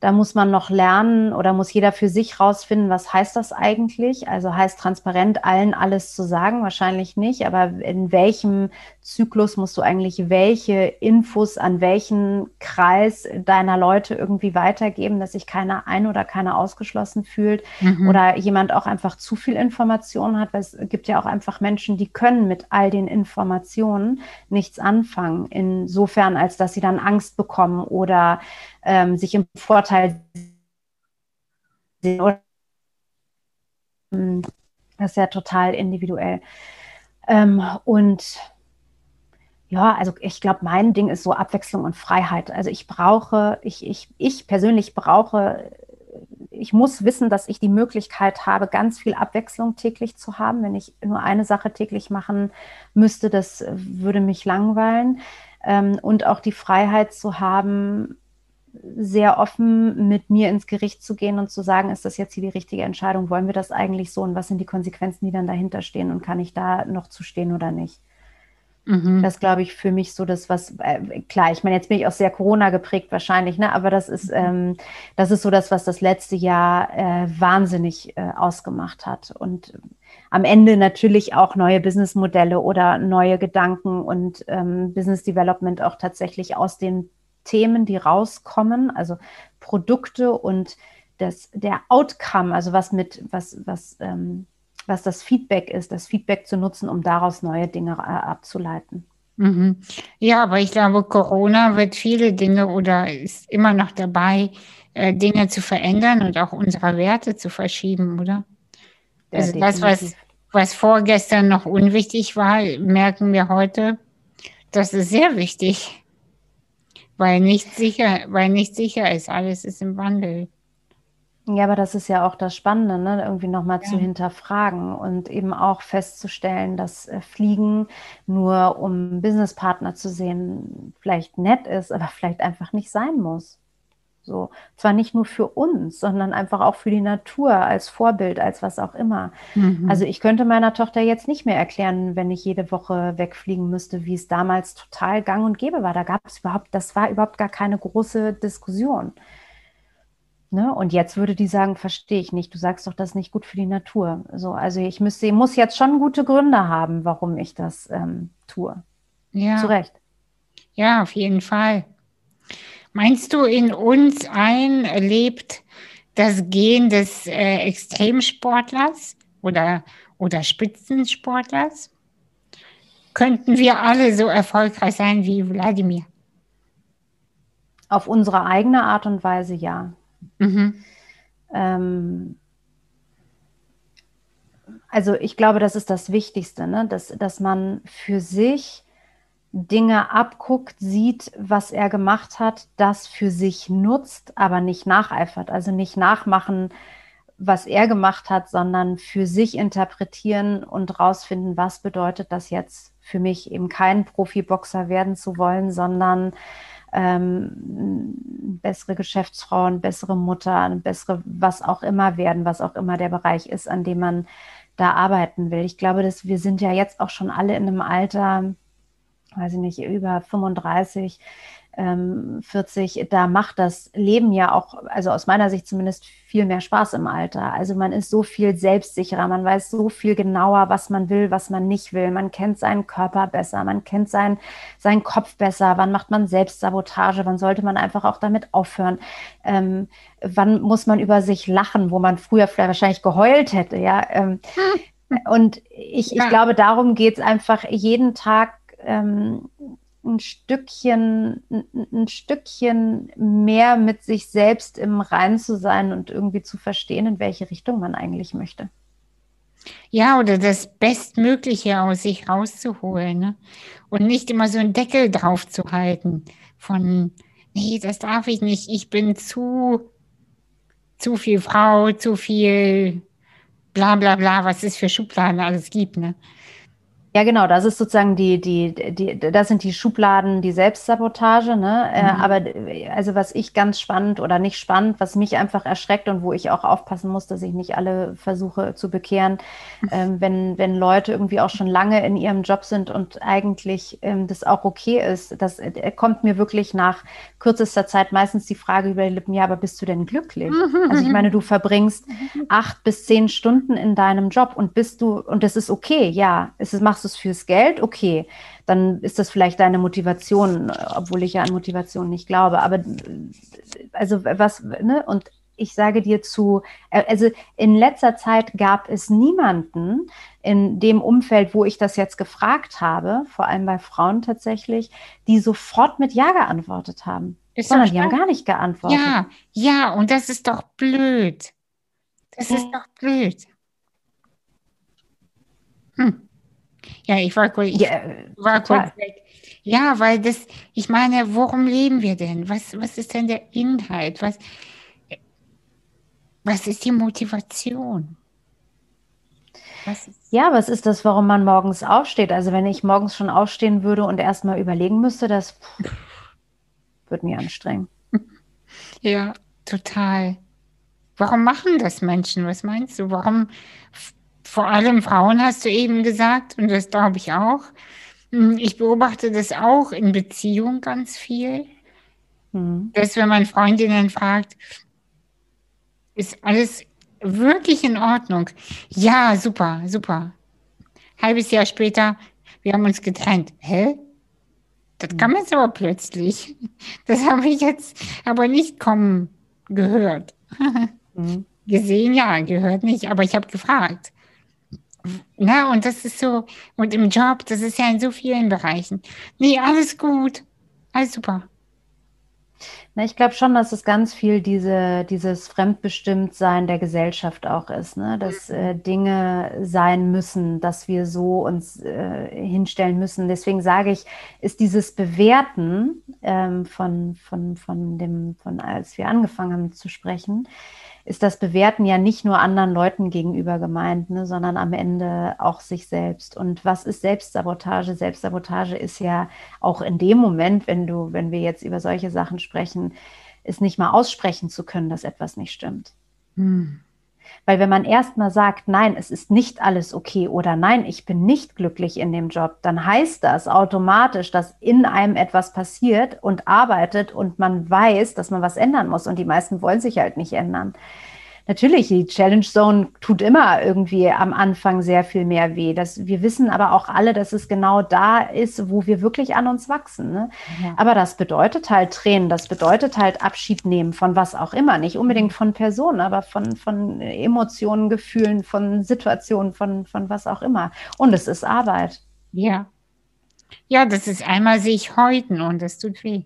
da muss man noch lernen oder muss jeder für sich rausfinden, was heißt das eigentlich? Also heißt transparent allen alles zu sagen? Wahrscheinlich nicht, aber in welchem Zyklus musst du eigentlich welche Infos an welchen Kreis deiner Leute irgendwie weitergeben, dass sich keiner ein oder keiner ausgeschlossen fühlt mhm. oder jemand auch einfach zu viel Information hat, weil es gibt ja auch einfach Menschen, die können mit all den Informationen nichts anfangen, insofern als dass sie dann Angst bekommen oder ähm, sich im Vorteil sehen. Oder, das ist ja total individuell. Ähm, und ja, also ich glaube, mein Ding ist so Abwechslung und Freiheit. Also ich brauche, ich, ich, ich persönlich brauche, ich muss wissen, dass ich die Möglichkeit habe, ganz viel Abwechslung täglich zu haben. Wenn ich nur eine Sache täglich machen müsste, das würde mich langweilen. Ähm, und auch die Freiheit zu haben, sehr offen mit mir ins Gericht zu gehen und zu sagen, ist das jetzt hier die richtige Entscheidung? Wollen wir das eigentlich so? Und was sind die Konsequenzen, die dann dahinter stehen? Und kann ich da noch zu stehen oder nicht? Mhm. Das glaube ich für mich so das, was, äh, klar, ich meine, jetzt bin ich auch sehr Corona geprägt wahrscheinlich, ne? aber das ist, mhm. ähm, das ist so das, was das letzte Jahr äh, wahnsinnig äh, ausgemacht hat. Und am Ende natürlich auch neue Businessmodelle oder neue Gedanken und ähm, Business Development auch tatsächlich aus den Themen, die rauskommen, also Produkte und das, der Outcome, also was mit, was, was, ähm, was das Feedback ist, das Feedback zu nutzen, um daraus neue Dinge äh, abzuleiten. Mhm. Ja, aber ich glaube, Corona wird viele Dinge oder ist immer noch dabei, äh, Dinge zu verändern und auch unsere Werte zu verschieben, oder? Ja, also das, was, was vorgestern noch unwichtig war, merken wir heute, das ist sehr wichtig. Weil nicht sicher, weil nicht sicher ist, alles ist im Wandel. Ja, aber das ist ja auch das Spannende, ne? irgendwie nochmal ja. zu hinterfragen und eben auch festzustellen, dass äh, Fliegen nur um Businesspartner zu sehen vielleicht nett ist, aber vielleicht einfach nicht sein muss. So, zwar nicht nur für uns, sondern einfach auch für die Natur als Vorbild, als was auch immer. Mhm. Also ich könnte meiner Tochter jetzt nicht mehr erklären, wenn ich jede Woche wegfliegen müsste, wie es damals total gang und gäbe war. Da gab es überhaupt, das war überhaupt gar keine große Diskussion. Ne? Und jetzt würde die sagen, verstehe ich nicht. Du sagst doch, das ist nicht gut für die Natur. So, also ich müsste, muss jetzt schon gute Gründe haben, warum ich das ähm, tue. Ja. Zu Recht. Ja, auf jeden Fall. Meinst du, in uns allen lebt das Gen des äh, Extremsportlers oder, oder Spitzensportlers? Könnten wir alle so erfolgreich sein wie Wladimir? Auf unsere eigene Art und Weise ja. Mhm. Ähm, also ich glaube, das ist das Wichtigste, ne? dass, dass man für sich Dinge abguckt, sieht, was er gemacht hat, das für sich nutzt, aber nicht nacheifert. Also nicht nachmachen, was er gemacht hat, sondern für sich interpretieren und rausfinden, was bedeutet das jetzt für mich, eben kein Profiboxer werden zu wollen, sondern ähm, bessere Geschäftsfrau, eine bessere Mutter, eine bessere, was auch immer werden, was auch immer der Bereich ist, an dem man da arbeiten will. Ich glaube, dass wir sind ja jetzt auch schon alle in einem Alter, weiß ich nicht, über 35, ähm, 40, da macht das Leben ja auch, also aus meiner Sicht zumindest, viel mehr Spaß im Alter. Also man ist so viel selbstsicherer, man weiß so viel genauer, was man will, was man nicht will. Man kennt seinen Körper besser, man kennt seinen, seinen Kopf besser. Wann macht man Selbstsabotage? Wann sollte man einfach auch damit aufhören? Ähm, wann muss man über sich lachen, wo man früher vielleicht wahrscheinlich geheult hätte? Ja. Ähm, und ich, ich glaube, darum geht es einfach jeden Tag ähm, ein Stückchen, ein Stückchen mehr mit sich selbst im Rein zu sein und irgendwie zu verstehen, in welche Richtung man eigentlich möchte. Ja, oder das Bestmögliche aus sich rauszuholen ne? und nicht immer so einen Deckel drauf zu halten von, nee, das darf ich nicht, ich bin zu, zu viel Frau, zu viel bla bla bla, was es für Schubladen alles gibt. Ne? Ja, genau, das ist sozusagen die, die, die, das sind die Schubladen, die Selbstsabotage, ne? Äh, mhm. aber also was ich ganz spannend oder nicht spannend, was mich einfach erschreckt und wo ich auch aufpassen muss, dass ich nicht alle versuche zu bekehren, mhm. ähm, wenn, wenn Leute irgendwie auch schon lange in ihrem Job sind und eigentlich ähm, das auch okay ist, das äh, kommt mir wirklich nach kürzester Zeit meistens die Frage über die Lippen, ja, aber bist du denn glücklich? Mhm. Also ich meine, du verbringst acht bis zehn Stunden in deinem Job und bist du, und das ist okay, ja, es ist, machst du es fürs Geld, okay, dann ist das vielleicht deine Motivation, obwohl ich ja an Motivation nicht glaube. Aber also was, ne? Und ich sage dir zu, also in letzter Zeit gab es niemanden in dem Umfeld, wo ich das jetzt gefragt habe, vor allem bei Frauen tatsächlich, die sofort mit Ja geantwortet haben. Ist sondern die haben gar nicht geantwortet. Ja, ja, und das ist doch blöd. Das ist doch blöd. Hm. Ja, ich war kurz, ich ja, war kurz weg. Ja, weil das, ich meine, worum leben wir denn? Was, was ist denn der Inhalt? Was, was ist die Motivation? Was ja, was ist das, warum man morgens aufsteht? Also wenn ich morgens schon aufstehen würde und erstmal überlegen müsste, das pff, würde mir anstrengen. Ja, total. Warum machen das Menschen? Was meinst du? Warum vor allem Frauen hast du eben gesagt, und das glaube ich auch. Hm, ich beobachte das auch in Beziehung ganz viel, mhm. dass wenn man Freundinnen fragt, ist alles wirklich in Ordnung? Ja, super, super. Halbes Jahr später, wir haben uns getrennt. Hä? Das kam jetzt aber plötzlich. Das habe ich jetzt aber nicht kommen gehört. Mhm. Gesehen, ja, gehört nicht, aber ich habe gefragt. Na, und das ist so, und im Job, das ist ja in so vielen Bereichen. Nee, alles gut, alles super. Na, ich glaube schon, dass es ganz viel diese, dieses Fremdbestimmtsein der Gesellschaft auch ist, ne? dass mhm. äh, Dinge sein müssen, dass wir so uns äh, hinstellen müssen. Deswegen sage ich, ist dieses Bewerten ähm, von, von, von dem, von als wir angefangen haben zu sprechen, ist das Bewerten ja nicht nur anderen Leuten gegenüber gemeint, ne, sondern am Ende auch sich selbst. Und was ist Selbstsabotage? Selbstsabotage ist ja auch in dem Moment, wenn du, wenn wir jetzt über solche Sachen sprechen, ist nicht mal aussprechen zu können, dass etwas nicht stimmt. Hm. Weil wenn man erstmal sagt, nein, es ist nicht alles okay oder nein, ich bin nicht glücklich in dem Job, dann heißt das automatisch, dass in einem etwas passiert und arbeitet und man weiß, dass man was ändern muss. Und die meisten wollen sich halt nicht ändern natürlich, die Challenge Zone tut immer irgendwie am Anfang sehr viel mehr weh. Das, wir wissen aber auch alle, dass es genau da ist, wo wir wirklich an uns wachsen. Ne? Ja. Aber das bedeutet halt Tränen, das bedeutet halt Abschied nehmen von was auch immer. Nicht unbedingt von Personen, aber von, von Emotionen, Gefühlen, von Situationen, von, von was auch immer. Und es ist Arbeit. Ja. Ja, das ist einmal sich häuten und es tut weh.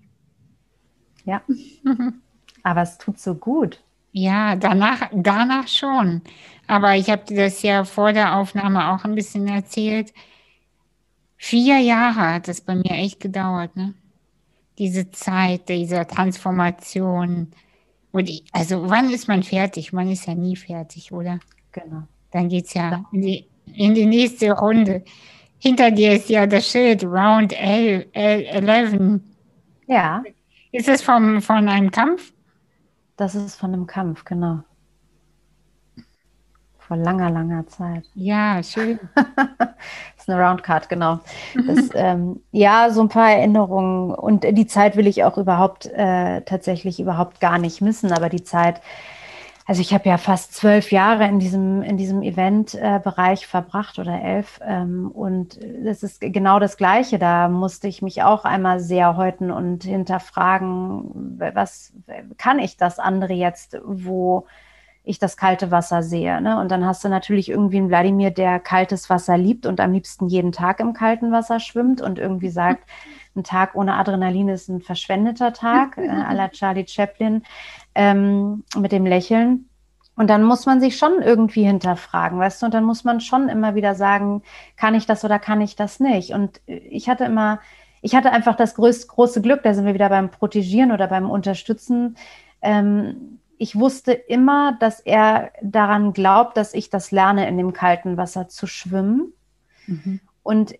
Ja. aber es tut so gut. Ja, danach, danach schon. Aber ich habe dir das ja vor der Aufnahme auch ein bisschen erzählt. Vier Jahre hat es bei mir echt gedauert, ne? Diese Zeit dieser Transformation. Und ich, also wann ist man fertig? Man ist ja nie fertig, oder? Genau. Dann geht es ja in die, in die nächste Runde. Hinter dir ist ja das Schild Round L, L 11. Ja. Ist es vom, von einem Kampf? Das ist von einem Kampf, genau. vor langer, langer Zeit. Ja, schön. das ist eine Roundcard, genau. Das, ähm, ja, so ein paar Erinnerungen. Und die Zeit will ich auch überhaupt äh, tatsächlich überhaupt gar nicht missen. Aber die Zeit, also ich habe ja fast zwölf Jahre in diesem, in diesem Eventbereich äh, verbracht oder elf. Ähm, und das ist genau das Gleiche. Da musste ich mich auch einmal sehr häuten und hinterfragen, was kann ich das andere jetzt, wo ich das kalte Wasser sehe. Ne? Und dann hast du natürlich irgendwie einen Wladimir, der kaltes Wasser liebt und am liebsten jeden Tag im kalten Wasser schwimmt und irgendwie sagt, ein Tag ohne Adrenalin ist ein verschwendeter Tag, äh, à la Charlie Chaplin, ähm, mit dem Lächeln. Und dann muss man sich schon irgendwie hinterfragen, weißt du, und dann muss man schon immer wieder sagen, kann ich das oder kann ich das nicht? Und ich hatte immer, ich hatte einfach das größte, große Glück, da sind wir wieder beim Protegieren oder beim Unterstützen, ähm, ich wusste immer, dass er daran glaubt, dass ich das lerne, in dem kalten Wasser zu schwimmen. Mhm. Und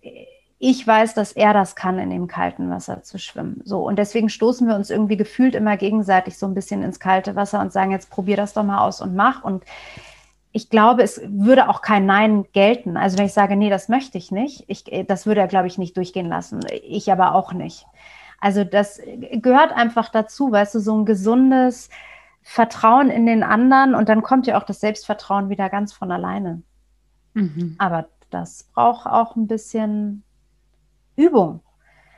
ich weiß, dass er das kann, in dem kalten Wasser zu schwimmen. So. Und deswegen stoßen wir uns irgendwie gefühlt immer gegenseitig so ein bisschen ins kalte Wasser und sagen, jetzt probier das doch mal aus und mach. Und ich glaube, es würde auch kein Nein gelten. Also wenn ich sage, nee, das möchte ich nicht, ich, das würde er, glaube ich, nicht durchgehen lassen. Ich aber auch nicht. Also das gehört einfach dazu, weißt du, so ein gesundes, Vertrauen in den anderen und dann kommt ja auch das Selbstvertrauen wieder ganz von alleine. Mhm. Aber das braucht auch ein bisschen Übung.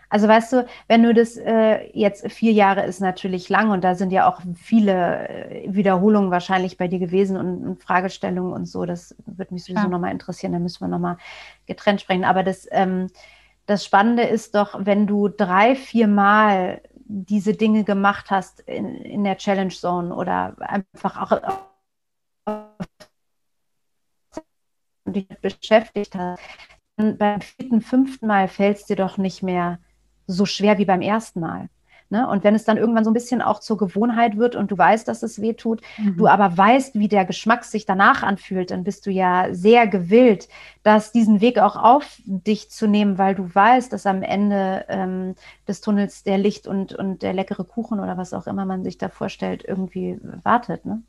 Also weißt du, wenn du das äh, jetzt vier Jahre ist natürlich lang und da sind ja auch viele äh, Wiederholungen wahrscheinlich bei dir gewesen und, und Fragestellungen und so. Das würde mich sowieso ja. nochmal interessieren. Da müssen wir nochmal getrennt sprechen. Aber das, ähm, das Spannende ist doch, wenn du drei, vier Mal diese Dinge gemacht hast in, in der Challenge Zone oder einfach auch dich beschäftigt hast, beim vierten, fünften Mal fällt es dir doch nicht mehr so schwer wie beim ersten Mal. Ne? Und wenn es dann irgendwann so ein bisschen auch zur Gewohnheit wird und du weißt, dass es weh tut, mhm. du aber weißt, wie der Geschmack sich danach anfühlt, dann bist du ja sehr gewillt, dass diesen Weg auch auf dich zu nehmen, weil du weißt, dass am Ende ähm, des Tunnels der Licht und, und der leckere Kuchen oder was auch immer man sich da vorstellt, irgendwie wartet. Ne?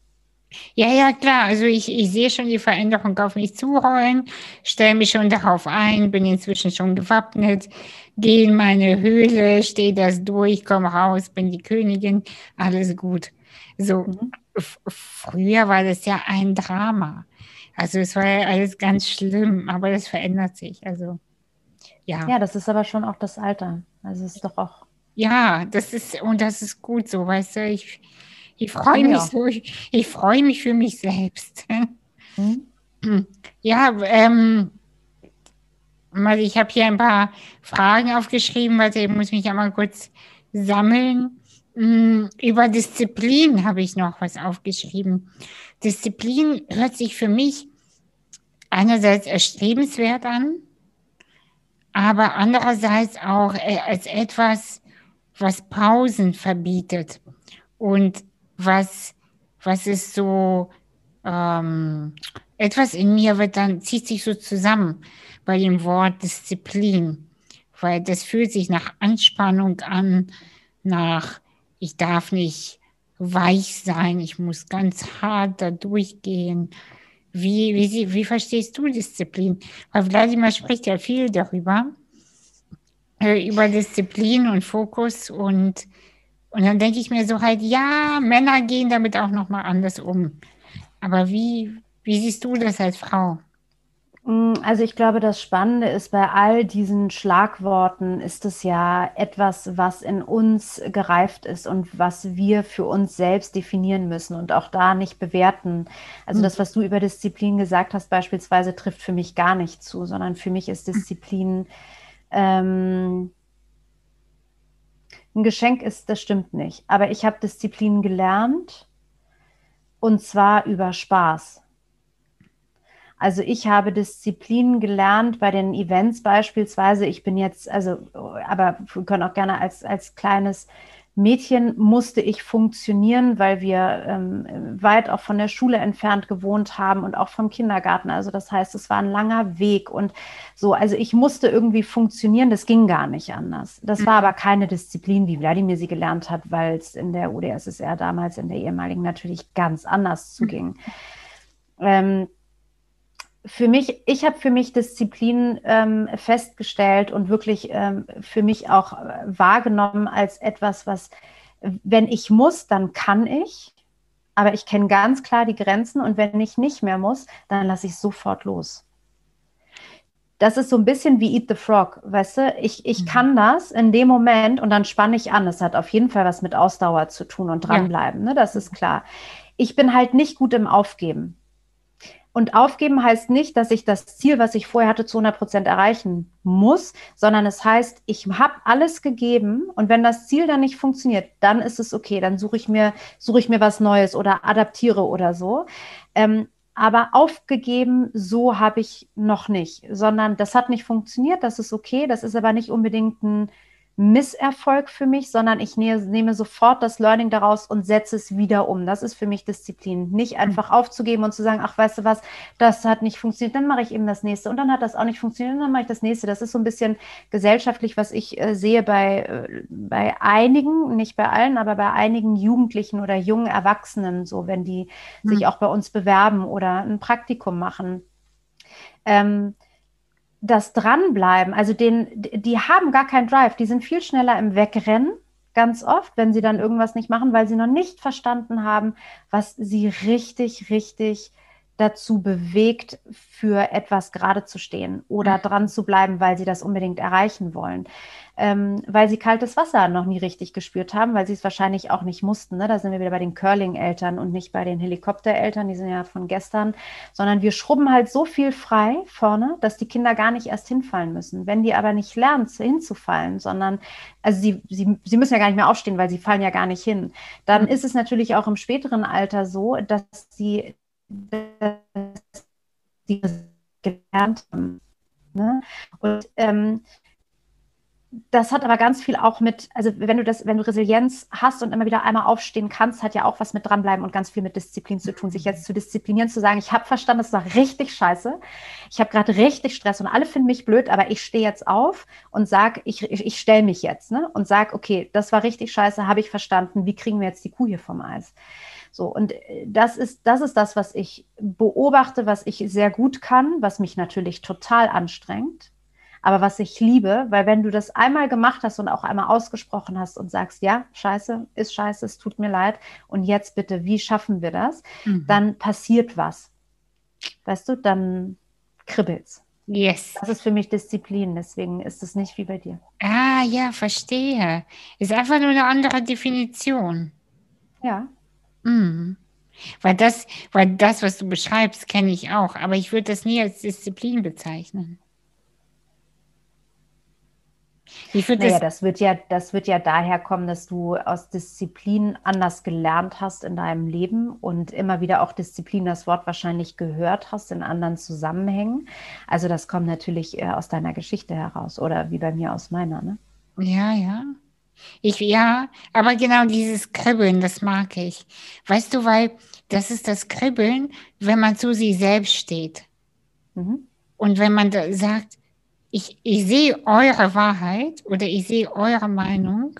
Ja, ja, klar. Also ich, ich sehe schon die Veränderung auf mich zurollen, stelle mich schon darauf ein, bin inzwischen schon gewappnet, gehe in meine Höhle, stehe das durch, komme raus, bin die Königin, alles gut. So, mhm. früher war das ja ein Drama. Also es war ja alles ganz schlimm, aber das verändert sich. Also ja. Ja, das ist aber schon auch das Alter. Also es ist doch auch. Ja, das ist, und das ist gut so, weißt du, ich ich freue mich so, ich, ich freue mich für mich selbst. Mhm. Ja, ähm, ich habe hier ein paar Fragen aufgeschrieben, warte, ich muss mich ja mal kurz sammeln. Hm, über Disziplin habe ich noch was aufgeschrieben. Disziplin hört sich für mich einerseits erstrebenswert an, aber andererseits auch äh, als etwas, was Pausen verbietet. Und was, was ist so, ähm, etwas in mir wird dann, zieht sich so zusammen bei dem Wort Disziplin, weil das fühlt sich nach Anspannung an, nach, ich darf nicht weich sein, ich muss ganz hart da durchgehen. Wie, wie, wie verstehst du Disziplin? Weil Wladimir spricht ja viel darüber, äh, über Disziplin und Fokus und und dann denke ich mir so halt, ja, Männer gehen damit auch nochmal anders um. Aber wie, wie siehst du das als Frau? Mm, also ich glaube, das Spannende ist, bei all diesen Schlagworten ist es ja etwas, was in uns gereift ist und was wir für uns selbst definieren müssen und auch da nicht bewerten. Also das, was du über Disziplin gesagt hast, beispielsweise, trifft für mich gar nicht zu, sondern für mich ist Disziplin ähm, ein Geschenk ist, das stimmt nicht. Aber ich habe Disziplin gelernt und zwar über Spaß. Also ich habe Disziplin gelernt bei den Events beispielsweise. Ich bin jetzt, also, aber wir können auch gerne als, als kleines Mädchen musste ich funktionieren, weil wir ähm, weit auch von der Schule entfernt gewohnt haben und auch vom Kindergarten. Also das heißt, es war ein langer Weg und so. Also ich musste irgendwie funktionieren. Das ging gar nicht anders. Das war mhm. aber keine Disziplin, wie Wladimir sie gelernt hat, weil es in der UdSSR damals in der ehemaligen natürlich ganz anders zuging. Mhm. Ähm, für mich, ich habe für mich Disziplin ähm, festgestellt und wirklich ähm, für mich auch äh, wahrgenommen als etwas, was, wenn ich muss, dann kann ich. Aber ich kenne ganz klar die Grenzen und wenn ich nicht mehr muss, dann lasse ich sofort los. Das ist so ein bisschen wie Eat the Frog, weißt du? Ich, ich mhm. kann das in dem Moment und dann spanne ich an. Es hat auf jeden Fall was mit Ausdauer zu tun und dranbleiben, ja. ne? das ist klar. Ich bin halt nicht gut im Aufgeben. Und aufgeben heißt nicht, dass ich das Ziel, was ich vorher hatte, zu 100 Prozent erreichen muss, sondern es heißt, ich habe alles gegeben und wenn das Ziel dann nicht funktioniert, dann ist es okay, dann suche ich mir, suche ich mir was Neues oder adaptiere oder so. Ähm, aber aufgegeben, so habe ich noch nicht, sondern das hat nicht funktioniert, das ist okay, das ist aber nicht unbedingt ein Misserfolg für mich, sondern ich nehme, nehme, sofort das Learning daraus und setze es wieder um. Das ist für mich Disziplin. Nicht hm. einfach aufzugeben und zu sagen, ach, weißt du was, das hat nicht funktioniert, dann mache ich eben das nächste. Und dann hat das auch nicht funktioniert, und dann mache ich das nächste. Das ist so ein bisschen gesellschaftlich, was ich äh, sehe bei, äh, bei einigen, nicht bei allen, aber bei einigen Jugendlichen oder jungen Erwachsenen, so wenn die mhm. sich auch bei uns bewerben oder ein Praktikum machen. Ähm, das Dranbleiben, also den, die haben gar keinen Drive, die sind viel schneller im Wegrennen, ganz oft, wenn sie dann irgendwas nicht machen, weil sie noch nicht verstanden haben, was sie richtig, richtig dazu bewegt, für etwas gerade zu stehen oder mhm. dran zu bleiben, weil sie das unbedingt erreichen wollen. Ähm, weil sie kaltes Wasser noch nie richtig gespürt haben, weil sie es wahrscheinlich auch nicht mussten. Ne? Da sind wir wieder bei den Curling-Eltern und nicht bei den Helikoptereltern, die sind ja von gestern, sondern wir schrubben halt so viel frei vorne, dass die Kinder gar nicht erst hinfallen müssen. Wenn die aber nicht lernen, hinzufallen, sondern, also sie, sie, sie müssen ja gar nicht mehr aufstehen, weil sie fallen ja gar nicht hin, dann mhm. ist es natürlich auch im späteren Alter so, dass sie dass sie gelernt haben. Ne? Und ähm, das hat aber ganz viel auch mit, also wenn du das, wenn du Resilienz hast und immer wieder einmal aufstehen kannst, hat ja auch was mit dranbleiben und ganz viel mit Disziplin zu tun, sich jetzt zu disziplinieren, zu sagen, ich habe verstanden, das war richtig scheiße, ich habe gerade richtig Stress und alle finden mich blöd, aber ich stehe jetzt auf und sage, ich, ich, ich stelle mich jetzt ne? und sage, okay, das war richtig scheiße, habe ich verstanden, wie kriegen wir jetzt die Kuh hier vom Eis? So, und äh, das ist, das ist das, was ich beobachte, was ich sehr gut kann, was mich natürlich total anstrengt, aber was ich liebe, weil wenn du das einmal gemacht hast und auch einmal ausgesprochen hast und sagst, ja, scheiße, ist scheiße, es tut mir leid und jetzt bitte, wie schaffen wir das? Mhm. Dann passiert was. Weißt du, dann kribbelt's. Yes. Das ist für mich Disziplin, deswegen ist es nicht wie bei dir. Ah, ja, verstehe. Ist einfach nur eine andere Definition. Ja. Mhm. Weil das, weil das, was du beschreibst, kenne ich auch, aber ich würde das nie als Disziplin bezeichnen. Ich naja, das, das, wird ja, das wird ja daher kommen, dass du aus Disziplin anders gelernt hast in deinem Leben und immer wieder auch Disziplin das Wort wahrscheinlich gehört hast in anderen Zusammenhängen. Also das kommt natürlich äh, aus deiner Geschichte heraus oder wie bei mir aus meiner, ne? Ja, ja. Ich, ja, aber genau dieses Kribbeln, das mag ich. Weißt du, weil das ist das Kribbeln, wenn man zu sich selbst steht. Mhm. Und wenn man sagt, ich, ich sehe eure Wahrheit oder ich sehe eure Meinung,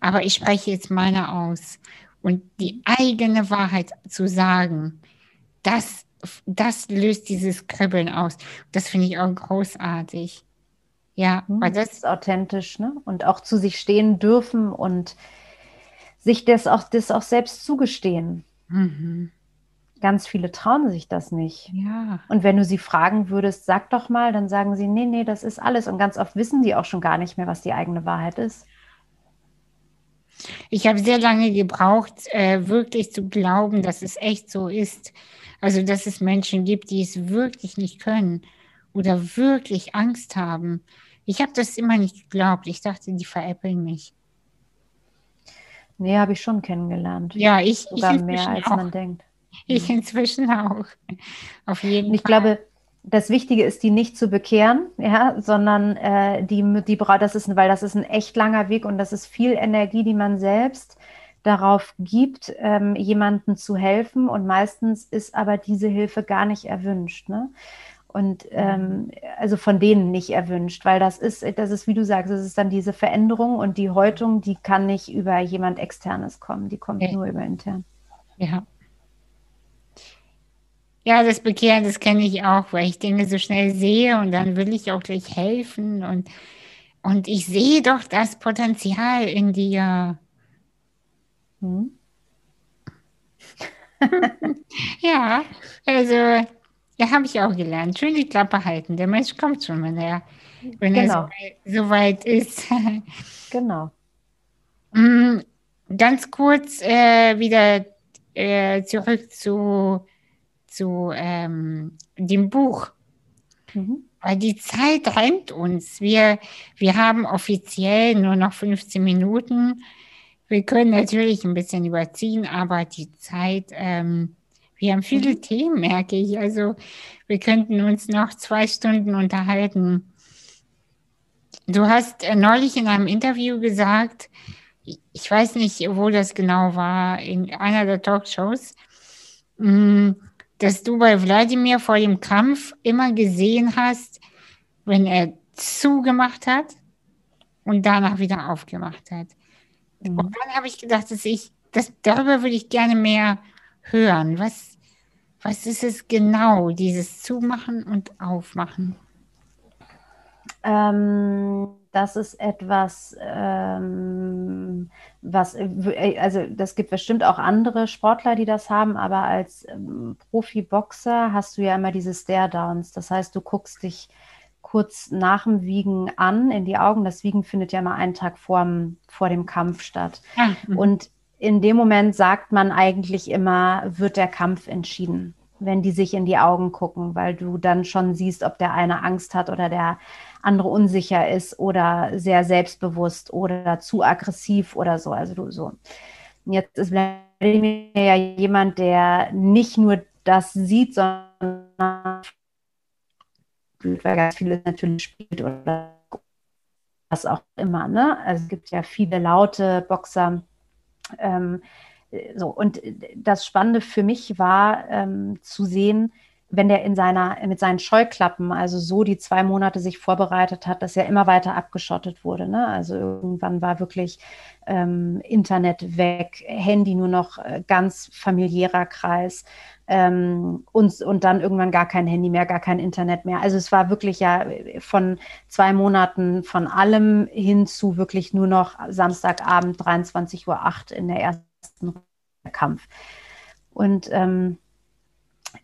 aber ich spreche jetzt meine aus. Und die eigene Wahrheit zu sagen, das, das löst dieses Kribbeln aus. Das finde ich auch großartig. Ja, hm, weil das ist authentisch, ne? Und auch zu sich stehen dürfen und sich das auch, das auch selbst zugestehen. Mhm. Ganz viele trauen sich das nicht. Ja. Und wenn du sie fragen würdest, sag doch mal, dann sagen sie, nee, nee, das ist alles. Und ganz oft wissen die auch schon gar nicht mehr, was die eigene Wahrheit ist. Ich habe sehr lange gebraucht, äh, wirklich zu glauben, dass es echt so ist. Also, dass es Menschen gibt, die es wirklich nicht können oder wirklich Angst haben. Ich habe das immer nicht geglaubt. Ich dachte, die veräppeln mich. Nee, habe ich schon kennengelernt. Ja, ich. Sogar ich mehr, als auch. man denkt. Ich mhm. inzwischen auch. Auf jeden ich Fall. Ich glaube, das Wichtige ist, die nicht zu bekehren, ja, sondern äh, die, die das ist, weil das ist ein echt langer Weg und das ist viel Energie, die man selbst darauf gibt, ähm, jemandem zu helfen. Und meistens ist aber diese Hilfe gar nicht erwünscht. Ne? Und ähm, also von denen nicht erwünscht, weil das ist, das ist, wie du sagst, es ist dann diese Veränderung und die Häutung, die kann nicht über jemand externes kommen, die kommt okay. nur über intern. Ja. Ja, das Bekehren, das kenne ich auch, weil ich Dinge so schnell sehe und dann will ich auch gleich helfen und, und ich sehe doch das Potenzial in dir. Hm? ja, also, ja, habe ich auch gelernt. Schön die Klappe halten. Der Mensch kommt schon, wenn er, wenn genau. er so weit ist. genau. Mm, ganz kurz äh, wieder äh, zurück zu, zu ähm, dem Buch. Mhm. Weil die Zeit rennt uns. Wir, wir haben offiziell nur noch 15 Minuten. Wir können natürlich ein bisschen überziehen, aber die Zeit, ähm, wir haben viele mhm. Themen, merke ich. Also wir könnten uns noch zwei Stunden unterhalten. Du hast äh, neulich in einem Interview gesagt, ich weiß nicht, wo das genau war, in einer der Talkshows, mm, dass du bei Wladimir vor dem Kampf immer gesehen hast, wenn er zugemacht hat und danach wieder aufgemacht hat. Mhm. Und dann habe ich gedacht, dass ich, das, darüber würde ich gerne mehr hören. Was, was ist es genau, dieses Zumachen und Aufmachen? Ähm, das ist etwas, ähm, was, äh, also das gibt bestimmt auch andere Sportler, die das haben, aber als ähm, Profi-Boxer hast du ja immer diese Stare-Downs. Das heißt, du guckst dich kurz nach dem Wiegen an in die Augen. Das Wiegen findet ja mal einen Tag vorm, vor dem Kampf statt. Ah, mhm. Und in dem Moment sagt man eigentlich immer, wird der Kampf entschieden, wenn die sich in die Augen gucken, weil du dann schon siehst, ob der eine Angst hat oder der andere unsicher ist oder sehr selbstbewusst oder zu aggressiv oder so. Also du so. Jetzt ist Vladimir ja jemand, der nicht nur das sieht, sondern weil ganz vieles natürlich spielt oder was auch immer. Ne? Also es gibt ja viele laute Boxer. Ähm, so, und das Spannende für mich war ähm, zu sehen, wenn der in seiner, mit seinen Scheuklappen, also so die zwei Monate sich vorbereitet hat, dass er immer weiter abgeschottet wurde. Ne? Also irgendwann war wirklich ähm, Internet weg, Handy nur noch äh, ganz familiärer Kreis ähm, und, und dann irgendwann gar kein Handy mehr, gar kein Internet mehr. Also es war wirklich ja von zwei Monaten von allem hin zu wirklich nur noch Samstagabend 23.08 Uhr in der ersten Kampf. Und ähm,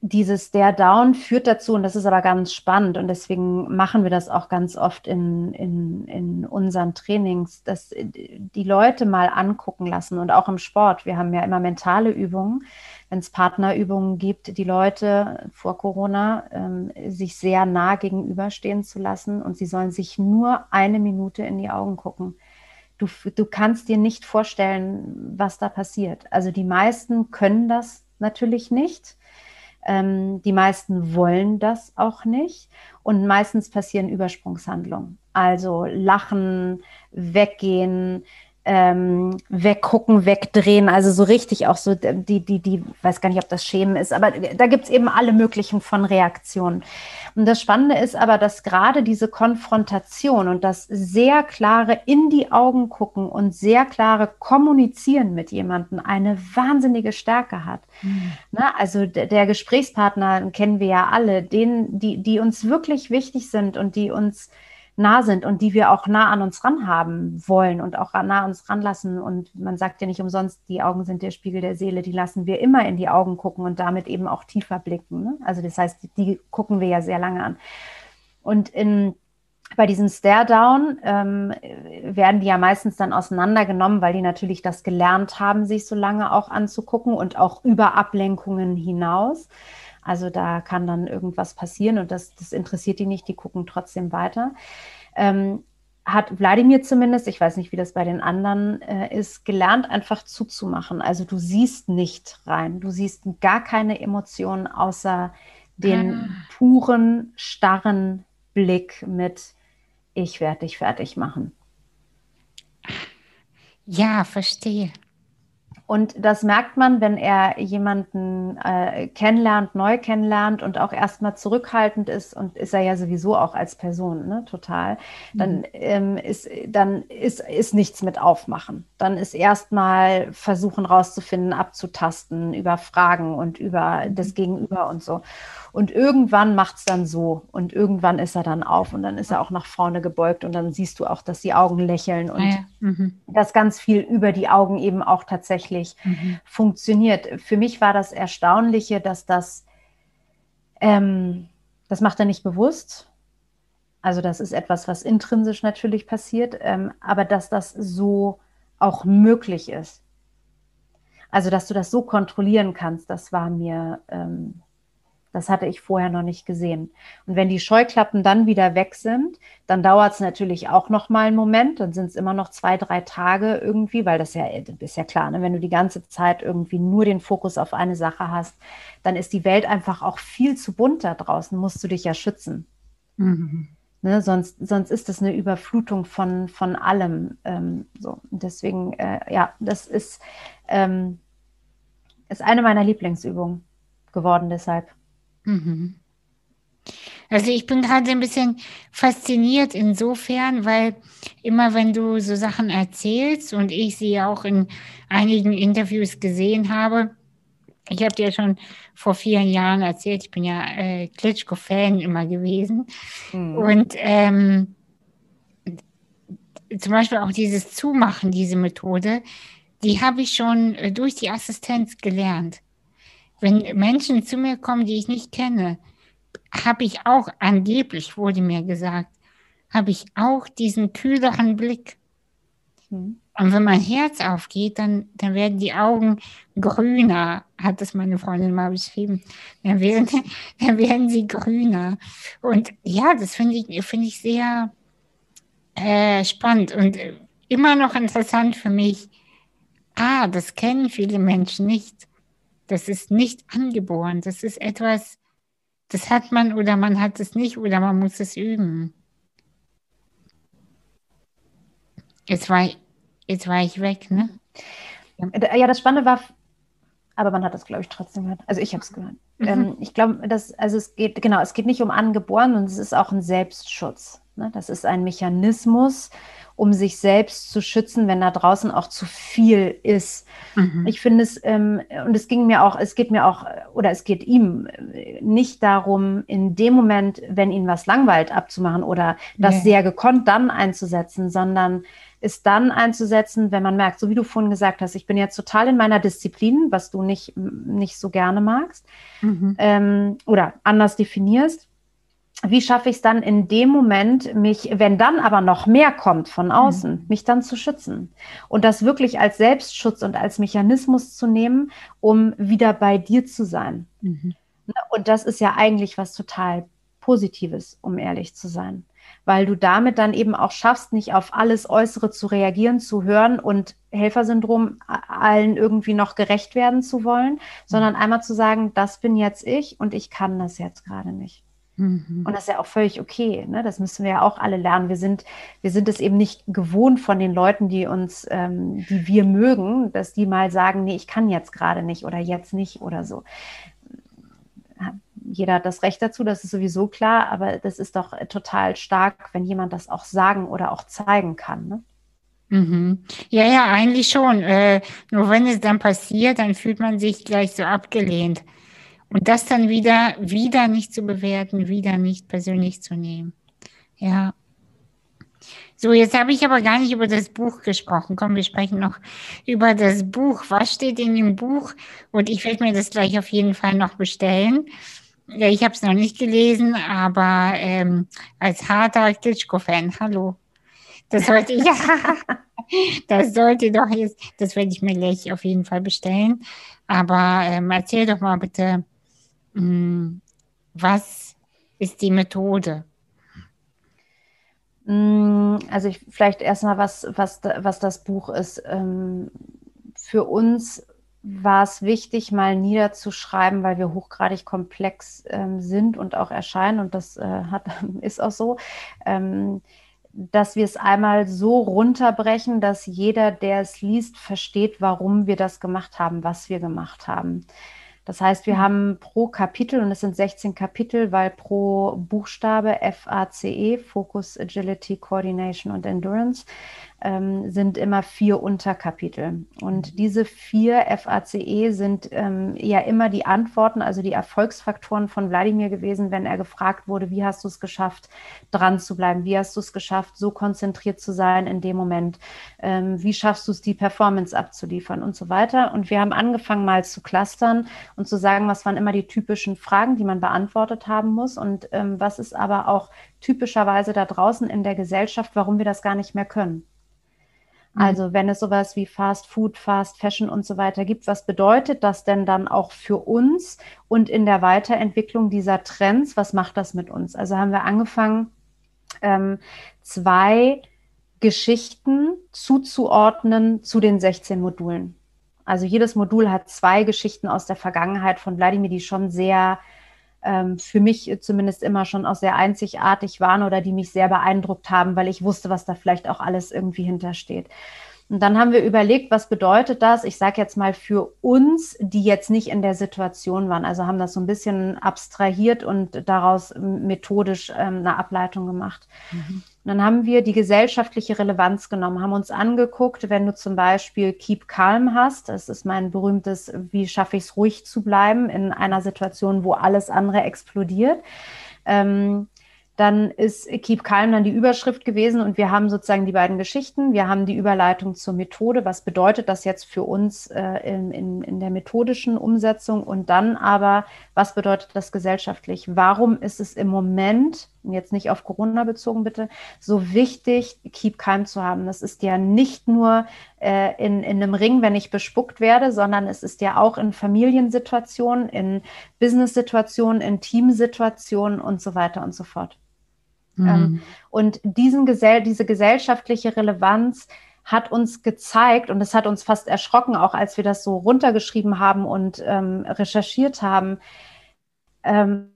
dieses der Down führt dazu, und das ist aber ganz spannend, und deswegen machen wir das auch ganz oft in, in, in unseren Trainings, dass die Leute mal angucken lassen und auch im Sport. Wir haben ja immer mentale Übungen, wenn es Partnerübungen gibt, die Leute vor Corona ähm, sich sehr nah gegenüberstehen zu lassen und sie sollen sich nur eine Minute in die Augen gucken. Du, du kannst dir nicht vorstellen, was da passiert. Also die meisten können das natürlich nicht ähm, die meisten wollen das auch nicht und meistens passieren Übersprungshandlungen. Also lachen, weggehen, ähm, weggucken, wegdrehen, also so richtig auch so die, die, die, weiß gar nicht, ob das Schämen ist, aber da gibt es eben alle möglichen von Reaktionen. Und das Spannende ist aber, dass gerade diese Konfrontation und das sehr klare in die Augen gucken und sehr klare Kommunizieren mit jemandem eine wahnsinnige Stärke hat. Mhm. Na, also der Gesprächspartner kennen wir ja alle, denen, die, die uns wirklich wichtig sind und die uns nah sind und die wir auch nah an uns ran haben wollen und auch nah an uns ranlassen. Und man sagt ja nicht umsonst, die Augen sind der Spiegel der Seele, die lassen wir immer in die Augen gucken und damit eben auch tiefer blicken. Ne? Also das heißt, die gucken wir ja sehr lange an. Und in bei diesem Stare-Down ähm, werden die ja meistens dann auseinandergenommen, weil die natürlich das gelernt haben, sich so lange auch anzugucken und auch über Ablenkungen hinaus. Also da kann dann irgendwas passieren und das, das interessiert die nicht, die gucken trotzdem weiter. Ähm, hat Wladimir zumindest, ich weiß nicht, wie das bei den anderen äh, ist, gelernt, einfach zuzumachen. Also du siehst nicht rein, du siehst gar keine Emotionen außer den ah. puren, starren Blick mit ich werde dich fertig machen. Ja, verstehe. Und das merkt man, wenn er jemanden äh, kennenlernt, neu kennenlernt und auch erstmal zurückhaltend ist und ist er ja sowieso auch als Person, ne, total. Dann mhm. ähm, ist dann ist, ist nichts mit aufmachen. Dann ist erstmal versuchen rauszufinden, abzutasten über Fragen und über das Gegenüber und so. Und irgendwann macht es dann so und irgendwann ist er dann auf und dann ist er auch nach vorne gebeugt und dann siehst du auch, dass die Augen lächeln und ja, mhm. dass ganz viel über die Augen eben auch tatsächlich mhm. funktioniert. Für mich war das Erstaunliche, dass das, ähm, das macht er nicht bewusst. Also das ist etwas, was intrinsisch natürlich passiert, ähm, aber dass das so auch möglich ist. Also dass du das so kontrollieren kannst, das war mir ähm, das hatte ich vorher noch nicht gesehen. Und wenn die Scheuklappen dann wieder weg sind, dann dauert es natürlich auch noch mal einen Moment. Dann sind es immer noch zwei, drei Tage irgendwie, weil das ja ist ja klar, ne? wenn du die ganze Zeit irgendwie nur den Fokus auf eine Sache hast, dann ist die Welt einfach auch viel zu bunt da draußen. Musst du dich ja schützen. Mhm. Ne, sonst, sonst ist das eine Überflutung von, von allem. Ähm, so. deswegen, äh, ja, das ist, ähm, ist eine meiner Lieblingsübungen geworden deshalb. Mhm. Also ich bin gerade ein bisschen fasziniert insofern, weil immer wenn du so Sachen erzählst und ich sie auch in einigen Interviews gesehen habe, ich habe dir schon vor vielen Jahren erzählt, ich bin ja äh, Klitschko-Fan immer gewesen. Mhm. Und ähm, zum Beispiel auch dieses Zumachen, diese Methode, die habe ich schon äh, durch die Assistenz gelernt. Wenn Menschen zu mir kommen, die ich nicht kenne, habe ich auch, angeblich wurde mir gesagt, habe ich auch diesen kühleren Blick. Mhm. Und wenn mein Herz aufgeht, dann, dann werden die Augen grüner, hat das meine Freundin mal beschrieben. Dann werden, dann werden sie grüner. Und ja, das finde ich, find ich sehr äh, spannend und immer noch interessant für mich. Ah, das kennen viele Menschen nicht. Das ist nicht angeboren. Das ist etwas, das hat man oder man hat es nicht oder man muss es üben. Jetzt war, ich, jetzt war ich weg, ne? Ja, das Spannende war, aber man hat das, glaube ich, trotzdem gehört. Also ich habe es gehört. Mhm. Ähm, ich glaube, dass, also es geht, genau, es geht nicht um angeboren und es ist auch ein Selbstschutz. Ne? Das ist ein Mechanismus, um sich selbst zu schützen, wenn da draußen auch zu viel ist. Mhm. Ich finde es, ähm, und es ging mir auch, es geht mir auch, oder es geht ihm nicht darum, in dem Moment, wenn ihn was langweilt, abzumachen oder das nee. sehr gekonnt dann einzusetzen, sondern ist dann einzusetzen, wenn man merkt, so wie du vorhin gesagt hast, ich bin jetzt total in meiner Disziplin, was du nicht, nicht so gerne magst mhm. ähm, oder anders definierst wie schaffe ich es dann in dem Moment, mich, wenn dann aber noch mehr kommt von außen, mhm. mich dann zu schützen und das wirklich als Selbstschutz und als Mechanismus zu nehmen, um wieder bei dir zu sein. Mhm. Ne, und das ist ja eigentlich was total Positives, um ehrlich zu sein, weil du damit dann eben auch schaffst, nicht auf alles Äußere zu reagieren, zu hören und Helfersyndrom allen irgendwie noch gerecht werden zu wollen, mhm. sondern einmal zu sagen, das bin jetzt ich und ich kann das jetzt gerade nicht. Mhm. Und das ist ja auch völlig okay. Ne? Das müssen wir ja auch alle lernen. Wir sind, wir sind es eben nicht gewohnt von den Leuten, die uns, ähm, die wir mögen, dass die mal sagen, nee, ich kann jetzt gerade nicht oder jetzt nicht oder so. Jeder hat das Recht dazu, das ist sowieso klar, aber das ist doch total stark, wenn jemand das auch sagen oder auch zeigen kann. Ne? Mhm. Ja, ja, eigentlich schon. Äh, nur wenn es dann passiert, dann fühlt man sich gleich so abgelehnt. Und das dann wieder, wieder nicht zu bewerten, wieder nicht persönlich zu nehmen. Ja. So, jetzt habe ich aber gar nicht über das Buch gesprochen. Komm, wir sprechen noch über das Buch. Was steht in dem Buch? Und ich werde mir das gleich auf jeden Fall noch bestellen. Ja, ich habe es noch nicht gelesen, aber ähm, als harter Klitschko-Fan, hallo. Das sollte ich, das sollte doch jetzt, das werde ich mir gleich auf jeden Fall bestellen. Aber ähm, erzähl doch mal bitte, was ist die Methode? Mm, also ich, vielleicht erstmal, was, was, was das Buch ist. Ähm, für uns war es wichtig, mal niederzuschreiben, weil wir hochgradig komplex ähm, sind und auch erscheinen. Und das äh, hat, ist auch so. Ähm, dass wir es einmal so runterbrechen, dass jeder, der es liest, versteht, warum wir das gemacht haben, was wir gemacht haben. Das heißt, wir mhm. haben pro Kapitel, und es sind 16 Kapitel, weil pro Buchstabe FACE, Focus, Agility, Coordination und Endurance, ähm, sind immer vier Unterkapitel. Und mhm. diese vier FACE sind ähm, ja immer die Antworten, also die Erfolgsfaktoren von Wladimir gewesen, wenn er gefragt wurde, wie hast du es geschafft, dran zu bleiben? Wie hast du es geschafft, so konzentriert zu sein in dem Moment? Ähm, wie schaffst du es, die Performance abzuliefern und so weiter? Und wir haben angefangen mal zu clustern und zu sagen, was waren immer die typischen Fragen, die man beantwortet haben muss und ähm, was ist aber auch typischerweise da draußen in der Gesellschaft, warum wir das gar nicht mehr können. Mhm. Also wenn es sowas wie Fast Food, Fast Fashion und so weiter gibt, was bedeutet das denn dann auch für uns und in der Weiterentwicklung dieser Trends? Was macht das mit uns? Also haben wir angefangen, ähm, zwei Geschichten zuzuordnen zu den 16 Modulen. Also jedes Modul hat zwei Geschichten aus der Vergangenheit von Wladimir, die schon sehr ähm, für mich zumindest immer schon auch sehr einzigartig waren oder die mich sehr beeindruckt haben, weil ich wusste, was da vielleicht auch alles irgendwie hintersteht. Und dann haben wir überlegt, was bedeutet das? Ich sage jetzt mal für uns, die jetzt nicht in der Situation waren. Also haben das so ein bisschen abstrahiert und daraus methodisch ähm, eine Ableitung gemacht. Mhm. Und dann haben wir die gesellschaftliche Relevanz genommen, haben uns angeguckt, wenn du zum Beispiel Keep Calm hast, das ist mein berühmtes, wie schaffe ich es ruhig zu bleiben in einer Situation, wo alles andere explodiert. Ähm, dann ist Keep Calm dann die Überschrift gewesen und wir haben sozusagen die beiden Geschichten. Wir haben die Überleitung zur Methode. Was bedeutet das jetzt für uns äh, in, in, in der methodischen Umsetzung? Und dann aber, was bedeutet das gesellschaftlich? Warum ist es im Moment, jetzt nicht auf Corona bezogen bitte, so wichtig, Keep Calm zu haben? Das ist ja nicht nur äh, in, in einem Ring, wenn ich bespuckt werde, sondern es ist ja auch in Familiensituationen, in Business-Situationen, in Teamsituationen und so weiter und so fort. Mhm. Ähm, und diesen Gesell diese gesellschaftliche Relevanz hat uns gezeigt und es hat uns fast erschrocken, auch als wir das so runtergeschrieben haben und ähm, recherchiert haben. Ähm,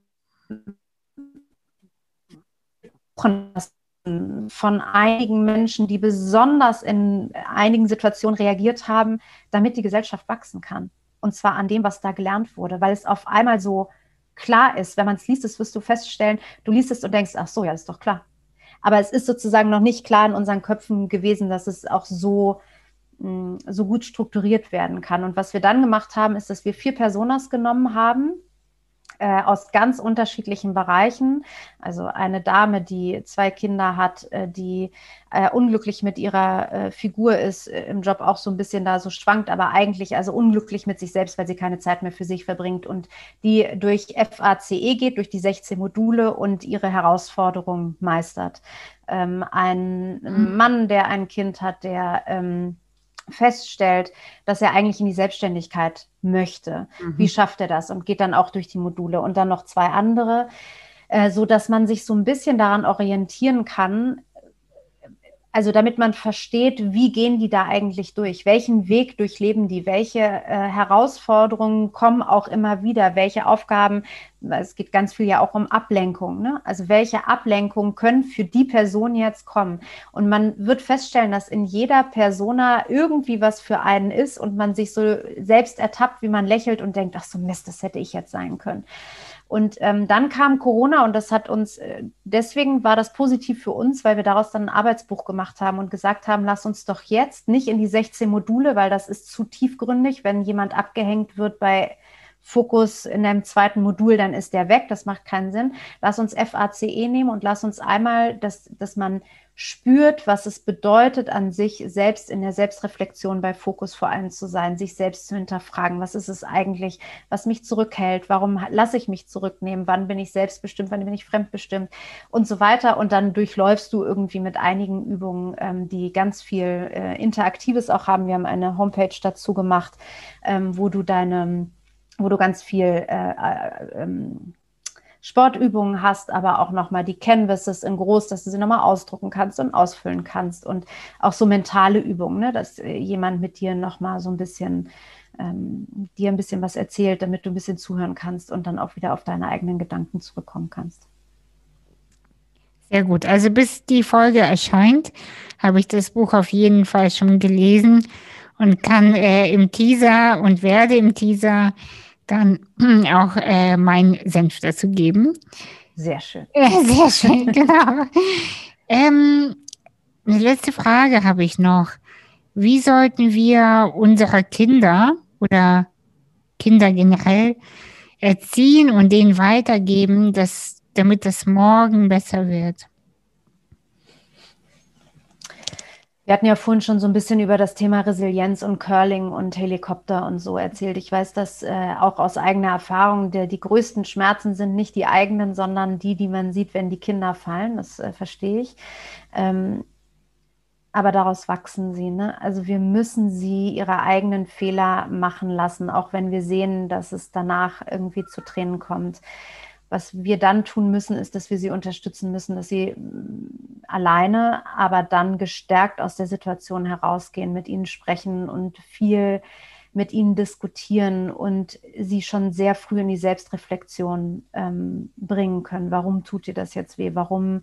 von einigen Menschen, die besonders in einigen Situationen reagiert haben, damit die Gesellschaft wachsen kann. Und zwar an dem, was da gelernt wurde, weil es auf einmal so klar ist. Wenn man es liest, das wirst du feststellen, du liest es und denkst, ach so, ja, ist doch klar. Aber es ist sozusagen noch nicht klar in unseren Köpfen gewesen, dass es auch so, mm, so gut strukturiert werden kann. Und was wir dann gemacht haben, ist, dass wir vier Personas genommen haben, äh, aus ganz unterschiedlichen Bereichen. Also eine Dame, die zwei Kinder hat, äh, die äh, unglücklich mit ihrer äh, Figur ist, äh, im Job auch so ein bisschen da so schwankt, aber eigentlich also unglücklich mit sich selbst, weil sie keine Zeit mehr für sich verbringt und die durch FACE geht, durch die 16 Module und ihre Herausforderungen meistert. Ähm, ein mhm. Mann, der ein Kind hat, der ähm, feststellt, dass er eigentlich in die Selbstständigkeit möchte. Mhm. Wie schafft er das? Und geht dann auch durch die Module und dann noch zwei andere, äh, so dass man sich so ein bisschen daran orientieren kann, also damit man versteht, wie gehen die da eigentlich durch? Welchen Weg durchleben die? Welche äh, Herausforderungen kommen auch immer wieder? Welche Aufgaben? Es geht ganz viel ja auch um Ablenkung. Ne? Also welche Ablenkungen können für die Person jetzt kommen? Und man wird feststellen, dass in jeder Persona irgendwie was für einen ist und man sich so selbst ertappt, wie man lächelt und denkt, ach so Mist, das hätte ich jetzt sein können. Und ähm, dann kam Corona und das hat uns, äh, deswegen war das positiv für uns, weil wir daraus dann ein Arbeitsbuch gemacht haben und gesagt haben, lass uns doch jetzt nicht in die 16 Module, weil das ist zu tiefgründig. Wenn jemand abgehängt wird bei Fokus in einem zweiten Modul, dann ist der weg. Das macht keinen Sinn. Lass uns FACE nehmen und lass uns einmal, dass, dass man spürt, was es bedeutet, an sich selbst in der Selbstreflexion bei Fokus vor allem zu sein, sich selbst zu hinterfragen, was ist es eigentlich, was mich zurückhält, warum lasse ich mich zurücknehmen, wann bin ich selbstbestimmt, wann bin ich fremdbestimmt? Und so weiter. Und dann durchläufst du irgendwie mit einigen Übungen, ähm, die ganz viel äh, Interaktives auch haben. Wir haben eine Homepage dazu gemacht, ähm, wo du deine, wo du ganz viel äh, äh, ähm, Sportübungen hast, aber auch nochmal die Canvases in groß, dass du sie nochmal ausdrucken kannst und ausfüllen kannst und auch so mentale Übungen, ne, dass äh, jemand mit dir nochmal so ein bisschen ähm, dir ein bisschen was erzählt, damit du ein bisschen zuhören kannst und dann auch wieder auf deine eigenen Gedanken zurückkommen kannst. Sehr gut. Also bis die Folge erscheint, habe ich das Buch auf jeden Fall schon gelesen und kann äh, im Teaser und werde im Teaser dann auch äh, meinen Senf dazu geben. Sehr schön. Sehr schön, genau. ähm, eine letzte Frage habe ich noch. Wie sollten wir unsere Kinder oder Kinder generell erziehen und denen weitergeben, dass, damit das morgen besser wird? Wir hatten ja vorhin schon so ein bisschen über das Thema Resilienz und Curling und Helikopter und so erzählt. Ich weiß das äh, auch aus eigener Erfahrung. Der, die größten Schmerzen sind nicht die eigenen, sondern die, die man sieht, wenn die Kinder fallen. Das äh, verstehe ich. Ähm, aber daraus wachsen sie. Ne? Also wir müssen sie ihre eigenen Fehler machen lassen, auch wenn wir sehen, dass es danach irgendwie zu Tränen kommt. Was wir dann tun müssen, ist, dass wir sie unterstützen müssen, dass sie mm, alleine, aber dann gestärkt aus der Situation herausgehen, mit ihnen sprechen und viel mit ihnen diskutieren und sie schon sehr früh in die Selbstreflexion ähm, bringen können. Warum tut dir das jetzt weh? Warum,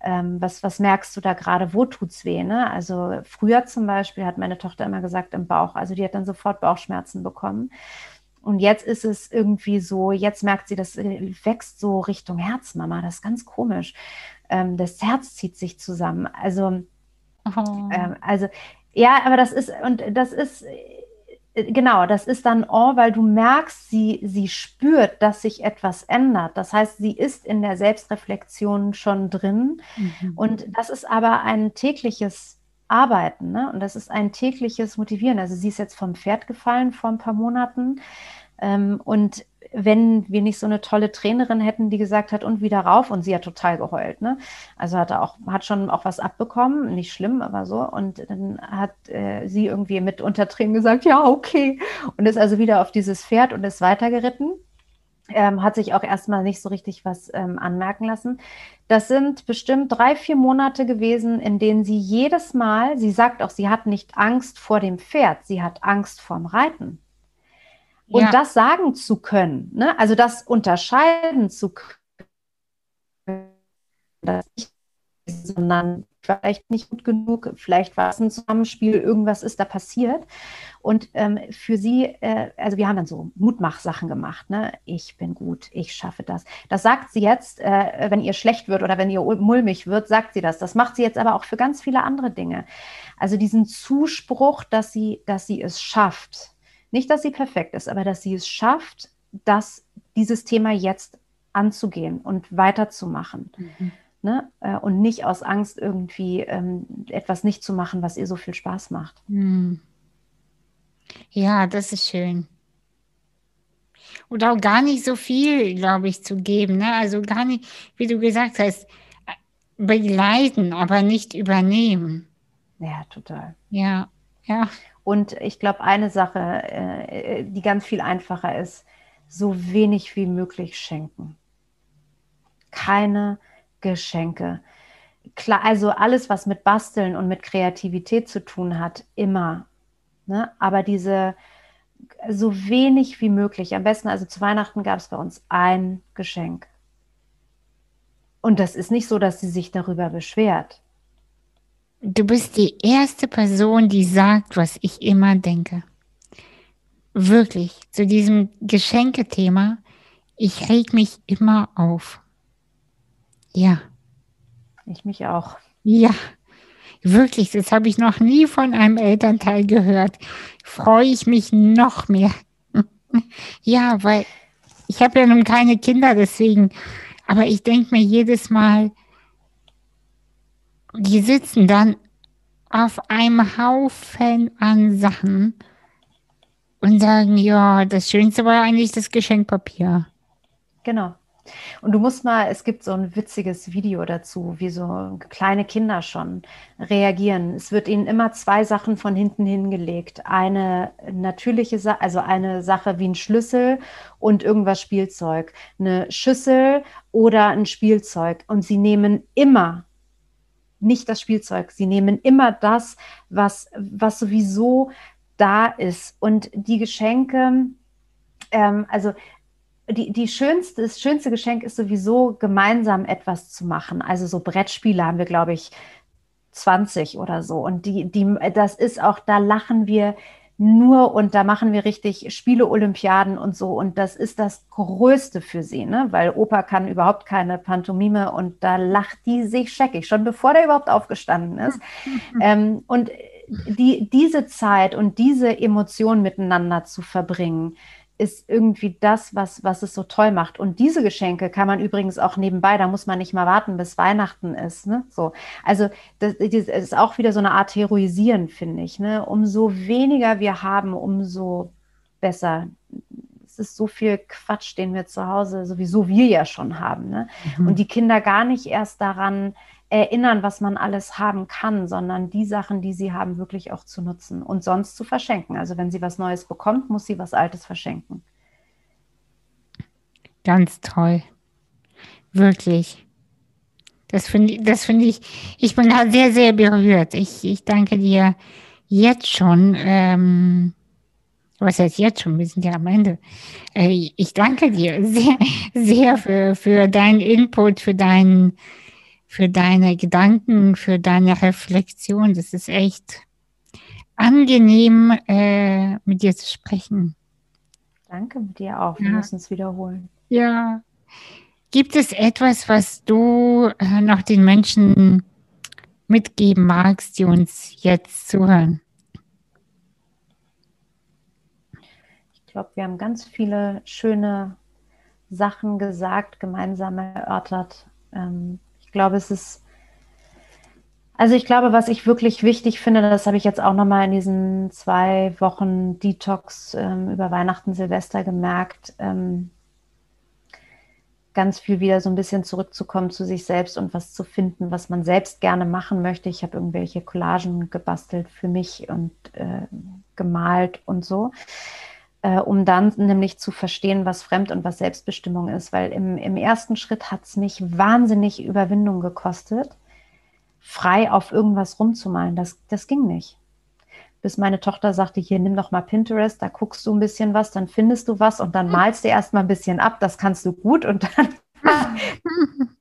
ähm, was, was merkst du da gerade? Wo tut's weh? Ne? Also früher zum Beispiel hat meine Tochter immer gesagt im Bauch, also die hat dann sofort Bauchschmerzen bekommen. Und jetzt ist es irgendwie so, jetzt merkt sie, das wächst so Richtung Herz, Mama. Das ist ganz komisch. Ähm, das Herz zieht sich zusammen. Also, oh. ähm, also, ja, aber das ist, und das ist, äh, genau, das ist dann oh, weil du merkst, sie, sie spürt, dass sich etwas ändert. Das heißt, sie ist in der Selbstreflexion schon drin. Mhm. Und das ist aber ein tägliches arbeiten. Ne? Und das ist ein tägliches Motivieren. Also sie ist jetzt vom Pferd gefallen vor ein paar Monaten. Ähm, und wenn wir nicht so eine tolle Trainerin hätten, die gesagt hat, und wieder rauf, und sie hat total geheult, ne? Also hat auch, hat schon auch was abbekommen, nicht schlimm, aber so. Und dann hat äh, sie irgendwie mit Untertränen gesagt, ja, okay. Und ist also wieder auf dieses Pferd und ist weitergeritten. Ähm, hat sich auch erstmal nicht so richtig was ähm, anmerken lassen. Das sind bestimmt drei, vier Monate gewesen, in denen sie jedes Mal, sie sagt auch, sie hat nicht Angst vor dem Pferd, sie hat Angst vorm Reiten. Und ja. das sagen zu können, ne? also das unterscheiden zu können, das nicht, sondern vielleicht nicht gut genug, vielleicht war es ein Zusammenspiel, irgendwas ist da passiert. Und ähm, für sie, äh, also wir haben dann so Mutmachsachen gemacht, ne? Ich bin gut, ich schaffe das. Das sagt sie jetzt, äh, wenn ihr schlecht wird oder wenn ihr mulmig wird, sagt sie das. Das macht sie jetzt aber auch für ganz viele andere Dinge. Also diesen Zuspruch, dass sie, dass sie es schafft. Nicht, dass sie perfekt ist, aber dass sie es schafft, dass dieses Thema jetzt anzugehen und weiterzumachen. Mhm ne? Äh, und nicht aus Angst irgendwie ähm, etwas nicht zu machen, was ihr so viel Spaß macht. Hm. Ja, das ist schön. Und auch gar nicht so viel, glaube ich, zu geben. Ne? Also gar nicht, wie du gesagt hast, begleiten, aber nicht übernehmen. Ja, total. Ja, ja. Und ich glaube, eine Sache, äh, die ganz viel einfacher ist, so wenig wie möglich schenken. Keine Geschenke. Klar, also alles, was mit Basteln und mit Kreativität zu tun hat, immer. Ne? Aber diese so wenig wie möglich. Am besten, also zu Weihnachten gab es bei uns ein Geschenk. Und das ist nicht so, dass sie sich darüber beschwert. Du bist die erste Person, die sagt, was ich immer denke. Wirklich, zu diesem Geschenkethema, ich reg mich immer auf. Ja. Ich mich auch. Ja, wirklich, das habe ich noch nie von einem Elternteil gehört. Freue ich mich noch mehr. ja, weil ich habe ja nun keine Kinder, deswegen. Aber ich denke mir jedes Mal, die sitzen dann auf einem Haufen an Sachen und sagen, ja, das Schönste war eigentlich das Geschenkpapier. Genau. Und du musst mal, es gibt so ein witziges Video dazu, wie so kleine Kinder schon reagieren. Es wird ihnen immer zwei Sachen von hinten hingelegt. Eine natürliche Sache, also eine Sache wie ein Schlüssel und irgendwas Spielzeug. Eine Schüssel oder ein Spielzeug. Und sie nehmen immer nicht das Spielzeug. Sie nehmen immer das, was, was sowieso da ist. Und die Geschenke, ähm, also die, die schönste, das schönste Geschenk ist sowieso, gemeinsam etwas zu machen. Also so Brettspiele haben wir, glaube ich, 20 oder so. Und die, die, das ist auch, da lachen wir nur und da machen wir richtig Spiele-Olympiaden und so. Und das ist das Größte für sie, ne? weil Opa kann überhaupt keine Pantomime und da lacht die sich scheckig, schon bevor der überhaupt aufgestanden ist. ähm, und die, diese Zeit und diese Emotionen miteinander zu verbringen, ist irgendwie das, was, was es so toll macht. Und diese Geschenke kann man übrigens auch nebenbei, da muss man nicht mal warten, bis Weihnachten ist. Ne? So. Also das, das ist auch wieder so eine Art Heroisieren, finde ich. Ne? Umso weniger wir haben, umso besser. Es ist so viel Quatsch, den wir zu Hause sowieso wir ja schon haben. Ne? Mhm. Und die Kinder gar nicht erst daran erinnern, was man alles haben kann, sondern die Sachen, die sie haben, wirklich auch zu nutzen und sonst zu verschenken. Also wenn sie was Neues bekommt, muss sie was Altes verschenken. Ganz toll. Wirklich. Das finde das find ich, ich bin da sehr, sehr berührt. Ich, ich danke dir jetzt schon. Ähm, was heißt jetzt schon? Wir sind ja am Ende. Äh, ich danke dir sehr, sehr für, für deinen Input, für deinen für deine Gedanken, für deine Reflexion. Das ist echt angenehm, äh, mit dir zu sprechen. Danke mit dir auch. Wir ja. müssen es wiederholen. Ja. Gibt es etwas, was du äh, noch den Menschen mitgeben magst, die uns jetzt zuhören? Ich glaube, wir haben ganz viele schöne Sachen gesagt, gemeinsam erörtert. Ähm, glaube, es ist, also ich glaube, was ich wirklich wichtig finde, das habe ich jetzt auch nochmal in diesen zwei Wochen Detox ähm, über Weihnachten, Silvester gemerkt, ähm, ganz viel wieder so ein bisschen zurückzukommen zu sich selbst und was zu finden, was man selbst gerne machen möchte. Ich habe irgendwelche Collagen gebastelt für mich und äh, gemalt und so äh, um dann nämlich zu verstehen, was Fremd- und was Selbstbestimmung ist. Weil im, im ersten Schritt hat es mich wahnsinnig Überwindung gekostet, frei auf irgendwas rumzumalen. Das, das ging nicht. Bis meine Tochter sagte, hier nimm doch mal Pinterest, da guckst du ein bisschen was, dann findest du was und dann malst du erst mal ein bisschen ab, das kannst du gut und dann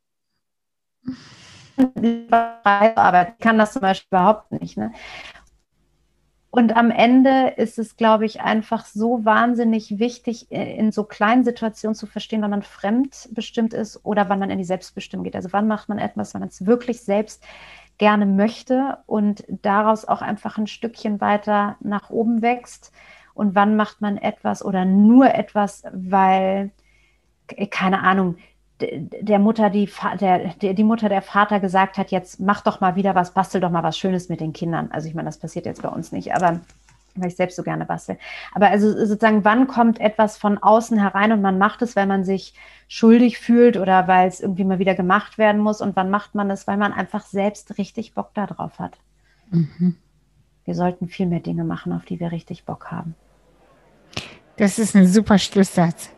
aber ich kann das zum Beispiel überhaupt nicht. Ne? Und am Ende ist es, glaube ich, einfach so wahnsinnig wichtig, äh, in so kleinen Situationen zu verstehen, wann man fremdbestimmt ist oder wann man in die Selbstbestimmung geht. Also wann macht man etwas, wenn man es wirklich selbst gerne möchte und daraus auch einfach ein Stückchen weiter nach oben wächst. Und wann macht man etwas oder nur etwas, weil, äh, keine Ahnung, der Mutter, die, der, die Mutter, der Vater gesagt hat, jetzt mach doch mal wieder was, bastel doch mal was Schönes mit den Kindern. Also ich meine, das passiert jetzt bei uns nicht, aber weil ich selbst so gerne bastel. Aber also sozusagen, wann kommt etwas von außen herein und man macht es, weil man sich schuldig fühlt oder weil es irgendwie mal wieder gemacht werden muss und wann macht man es, weil man einfach selbst richtig Bock darauf hat. Mhm. Wir sollten viel mehr Dinge machen, auf die wir richtig Bock haben. Das ist ein super Schlusssatz.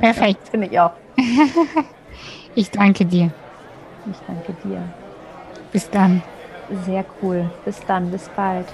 Perfekt. Finde ich auch. ich danke dir. Ich danke dir. Bis dann. Sehr cool. Bis dann. Bis bald.